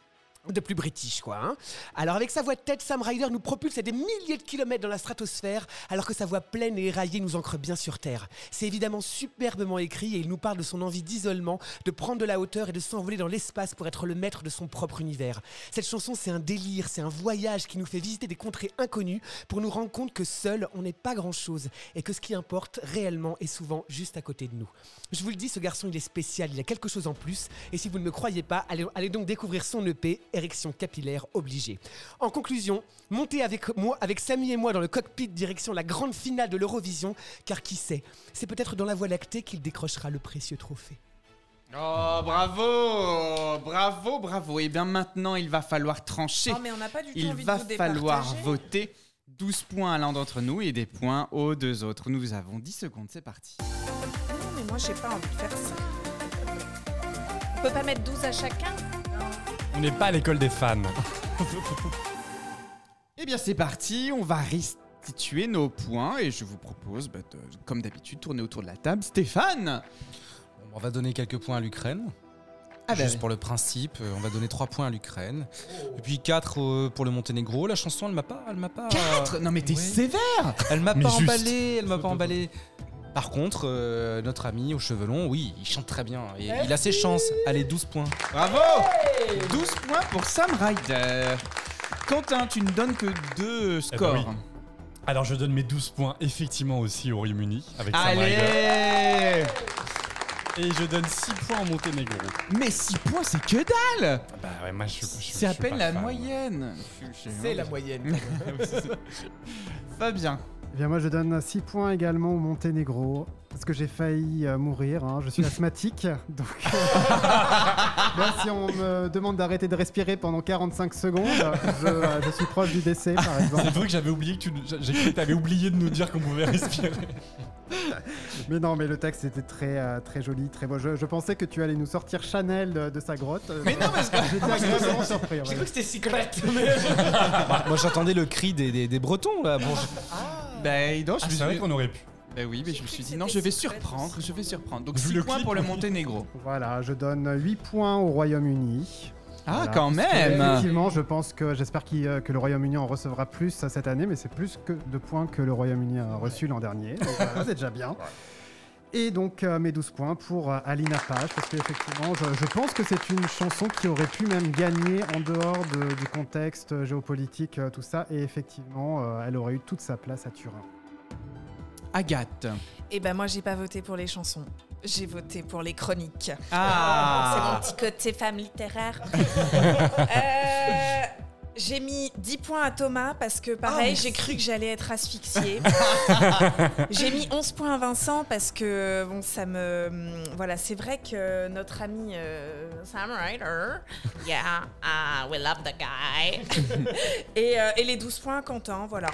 de plus british quoi. hein. Alors avec sa voix de tête, Sam Ryder nous propulse à des milliers de kilomètres dans la stratosphère, alors que sa voix pleine et éraillée nous ancre bien sur Terre. C'est évidemment superbement écrit et il nous parle de son envie d'isolement, de prendre de la hauteur et de s'envoler dans l'espace pour être le maître de son propre univers. Cette chanson, c'est un délire, c'est un voyage qui nous fait visiter des contrées inconnues pour nous rendre compte que seul, on n'est pas grand-chose et que ce qui importe réellement est souvent juste à côté de nous. Je vous le dis, ce garçon, il est spécial, il a quelque chose en plus. Et si vous ne me croyez pas, allez, allez donc découvrir son EP, Érection capillaire obligée. En conclusion, montez avec moi, avec Samy et moi dans le cockpit direction la grande finale de l'Eurovision, car qui sait, c'est peut-être dans la Voie lactée qu'il décrochera le précieux trophée. Oh, bravo Bravo, bravo. Et bien maintenant, il va falloir trancher. Oh, mais on n'a pas du tout il envie de va vous falloir voter 12 points à l'un d'entre nous et des points aux deux autres. Nous avons 10 secondes, c'est parti. Non, mais moi, j'ai pas envie de faire ça. On peut pas mettre 12 à chacun On n'est pas à l'école des fans. Eh bien, c'est parti, on va restituer nos points et je vous propose, bah, de- comme d'habitude, tourner autour de la table. Stéphane On va donner quelques points à l'Ukraine. Ah bah Juste pour le principe, euh, on va donner 3 points à l'Ukraine. Et puis 4 pour le Monténégro. La chanson, elle m'a pas. Elle m'a pas 4 Non, mais t'es Oui. sévère Elle m'a pas juste. emballé. Elle m'a pas emballé. Par contre, euh, notre ami aux cheveux longs, oui, il chante très bien. Et il a ses chances. Allez, 12 points. Bravo 12 points pour Sam Ryder. Quentin, tu ne donnes que deux scores. Eh ben oui. Alors je donne mes 12 points effectivement aussi au Royaume-Uni avec Sam Ryder. Allez Et je donne 6 points au Monténégro. Mais 6 points, c'est que dalle Bah ouais, moi je, je- je- je C'est à peine la fan. moyenne. C'est la moyenne. Fabien. Eh bien, moi, je donne 6 points également au Monténégro. Parce que j'ai failli euh, mourir. hein. Je suis asthmatique. donc, euh, moi, si on me demande d'arrêter de respirer pendant 45 secondes, je, euh, je suis proche du décès, par exemple. C'est vrai que j'avais oublié que tu, j'ai cru que t'avais oublié de nous dire qu'on pouvait respirer. Mais non, mais le texte était très, euh, très joli, très beau. Je, je pensais que tu allais nous sortir Chanel de, de sa grotte. Mais non, parce que- J'étais agréablement surpris. J'ai vrai. cru que c'était secret. mais- Bah, moi j'entendais le cri des, des- des Bretons là. Bon, je- Ben non, je Ah, c'est vrai qu'on aurait pu. Ben oui, mais je me suis dit non, je vais surprendre, je vais surprendre. Donc Vu 6 le points pour le. Monténégro. Voilà, je donne 8 points au Royaume-Uni. Ah, Voilà, quand même Effectivement, je pense que j'espère qu'il, euh, que le Royaume-Uni en recevra plus euh, cette année, mais c'est plus que de points que le Royaume-Uni a reçu l'an dernier. Donc voilà, c'est déjà bien. Et donc euh, mes 12 points pour euh, Alina Page, parce qu'effectivement, je, je pense que c'est une chanson qui aurait pu même gagner en dehors de- du contexte euh, géopolitique, euh, tout ça, et effectivement, euh, elle aurait eu toute sa place à Turin. Agathe. Et ben moi, j'ai pas voté pour les chansons. J'ai voté pour les chroniques. Ah. C'est mon petit côté femme littéraire. Euh, j'ai mis 10 points à Thomas parce que pareil, j'ai cru que j'allais être asphyxiée. j'ai mis 11 points à Vincent parce que bon, ça me hum, voilà, c'est vrai que notre ami euh, Sam Ryder, yeah, ah, we love the guy. et, euh, et les 12 points à Quentin, voilà.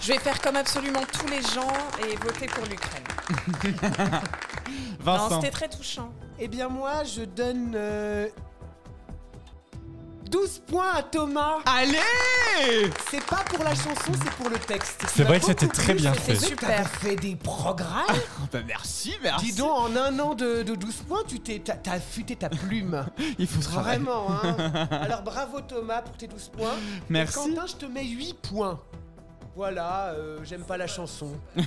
Je vais faire comme absolument tous les gens et voter pour l'Ukraine. Non, Vincent. c'était très touchant. Eh bien, moi, je donne. euh, 12 points à Thomas. Allez C'est pas pour la chanson, c'est pour le texte. C'est vrai que c'était très bien fait. super. T'as fait des programmes. Oh, bah, merci, merci. Dis donc, en un an de, de 12 points, tu t'es, t'as, t'as affûté ta plume. Il faut travailler. Vraiment, hein. Alors bravo Thomas pour tes 12 points. Merci. Et Quentin, je te mets 8 points. Voilà, euh, j'aime pas la chanson. Mais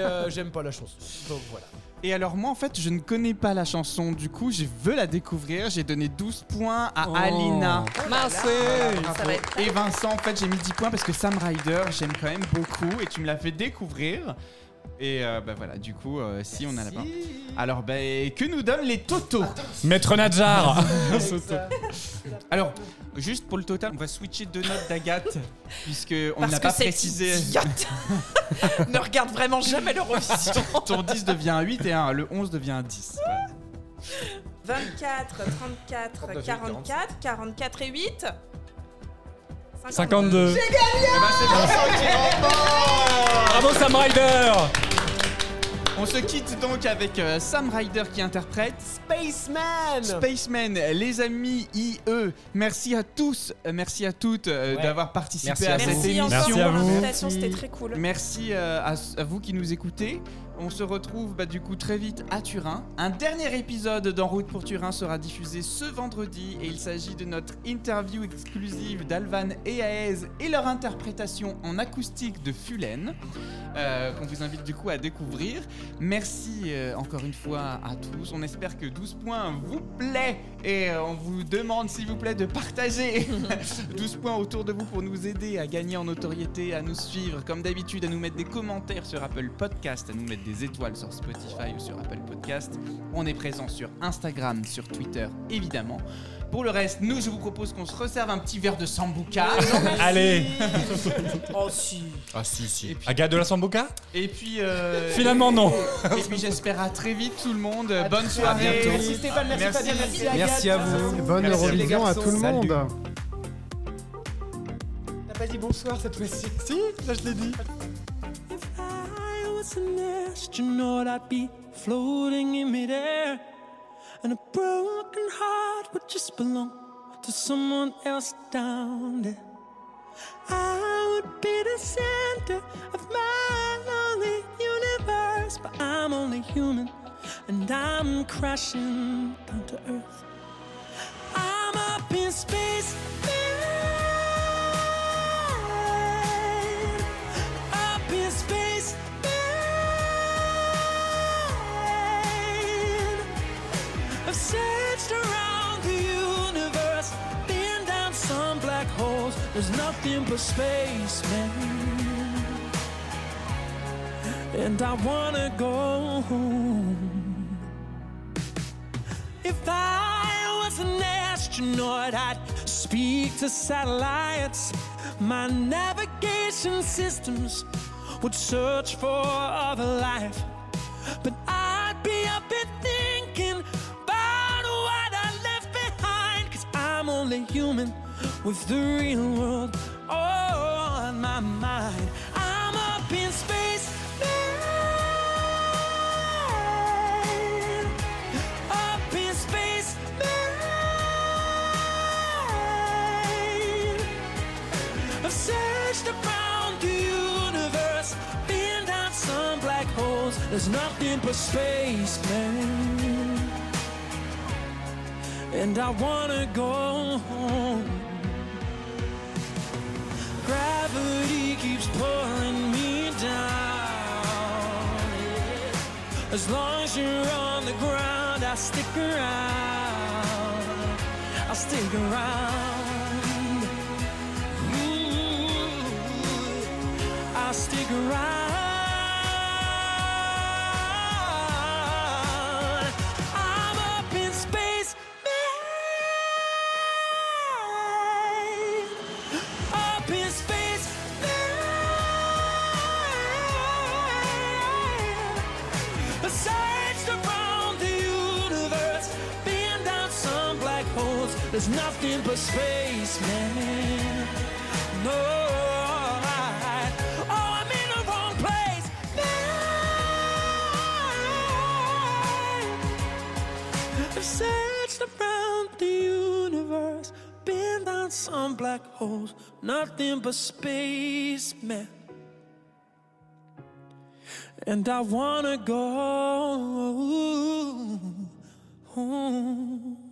euh, j'aime pas la chanson. Donc voilà. Et alors moi en fait je ne connais pas la chanson. Du coup je veux la découvrir. J'ai donné 12 points à Oh. Alina. Merci. Va être et Vincent en fait j'ai mis 10 points parce que Sam Ryder j'aime quand même beaucoup et tu me l'as fait découvrir et euh, bah voilà du coup euh, si on a là-bas alors bah, que nous donnent les totos Maître Nadjar. Alors juste pour le total on va switcher deux notes d'Agathe puisque on Parce n'a que pas cette précisé. idiote. Ne regarde vraiment jamais l'Eurovision. ton 10 devient un 8 et un, le 11 devient un 10 Voilà. 24, 34, 44, 44 et 8. 52. Eh ben, c'est Vincent qui remporte Bravo Sam Ryder On se quitte donc avec euh, Sam Ryder qui interprète Spaceman Spaceman, les amis IE. Merci à tous, euh, merci à toutes euh, Ouais. d'avoir participé Merci à à cette émission. Merci à vous. c'était très cool. Merci euh, à, à vous qui nous écoutez. On se retrouve bah, du coup très vite à Turin. Un dernier épisode d'En route pour Turin sera diffusé ce vendredi et il s'agit de notre interview exclusive d'Alvan et Aez et leur interprétation en acoustique de Fulen euh, qu'on vous invite du coup à découvrir. Merci euh, encore une fois à tous. On espère que 12 points vous plaît et euh, on vous demande s'il vous plaît de partager 12 points autour de vous pour nous aider à gagner en notoriété, à nous suivre comme d'habitude, à nous mettre des commentaires sur Apple Podcast, à nous mettre des étoiles sur Spotify ou sur Apple Podcast. On est présent sur Instagram, sur Twitter évidemment. Pour le reste, nous je vous propose qu'on se resserve un petit verre de sambuca. Allez Oh si. Ah si si. Et puis, Agathe de la Sambuca? Et puis, euh, Finalement non Et puis j'espère à très vite tout le monde. À Bonne soirée. Merci Stéphane, merci Merci. Fabien, merci Agathe. Merci à vous. Bonne Merci, les Eurovision à garçons. tout le Salut. monde. T'as pas dit bonsoir cette fois-ci? Si, là je l'ai dit. Was an astronaut, I'd be floating in midair. And a broken heart would just belong to someone else down there. I would be the center of my lonely universe. But I'm only human, and I'm crashing down to earth. There's nothing but space, man. And I wanna go home. If I was an astronaut, I'd speak to satellites. My navigation systems would search for other life. with the real world on my mind. I'm up in space. Man. Up in space, man. I've searched around the universe, been down some black holes. There's nothing but space, man. And I wanna go home. Pulling me down. As long as you're on the ground, I stick around. I'll stick around. Mm. Ooh, I'll stick around. Nothing but space, man. No, I, oh, I'm in the wrong place, man. I've searched around the universe, been down some black holes, nothing but space, man. And I wanna go home.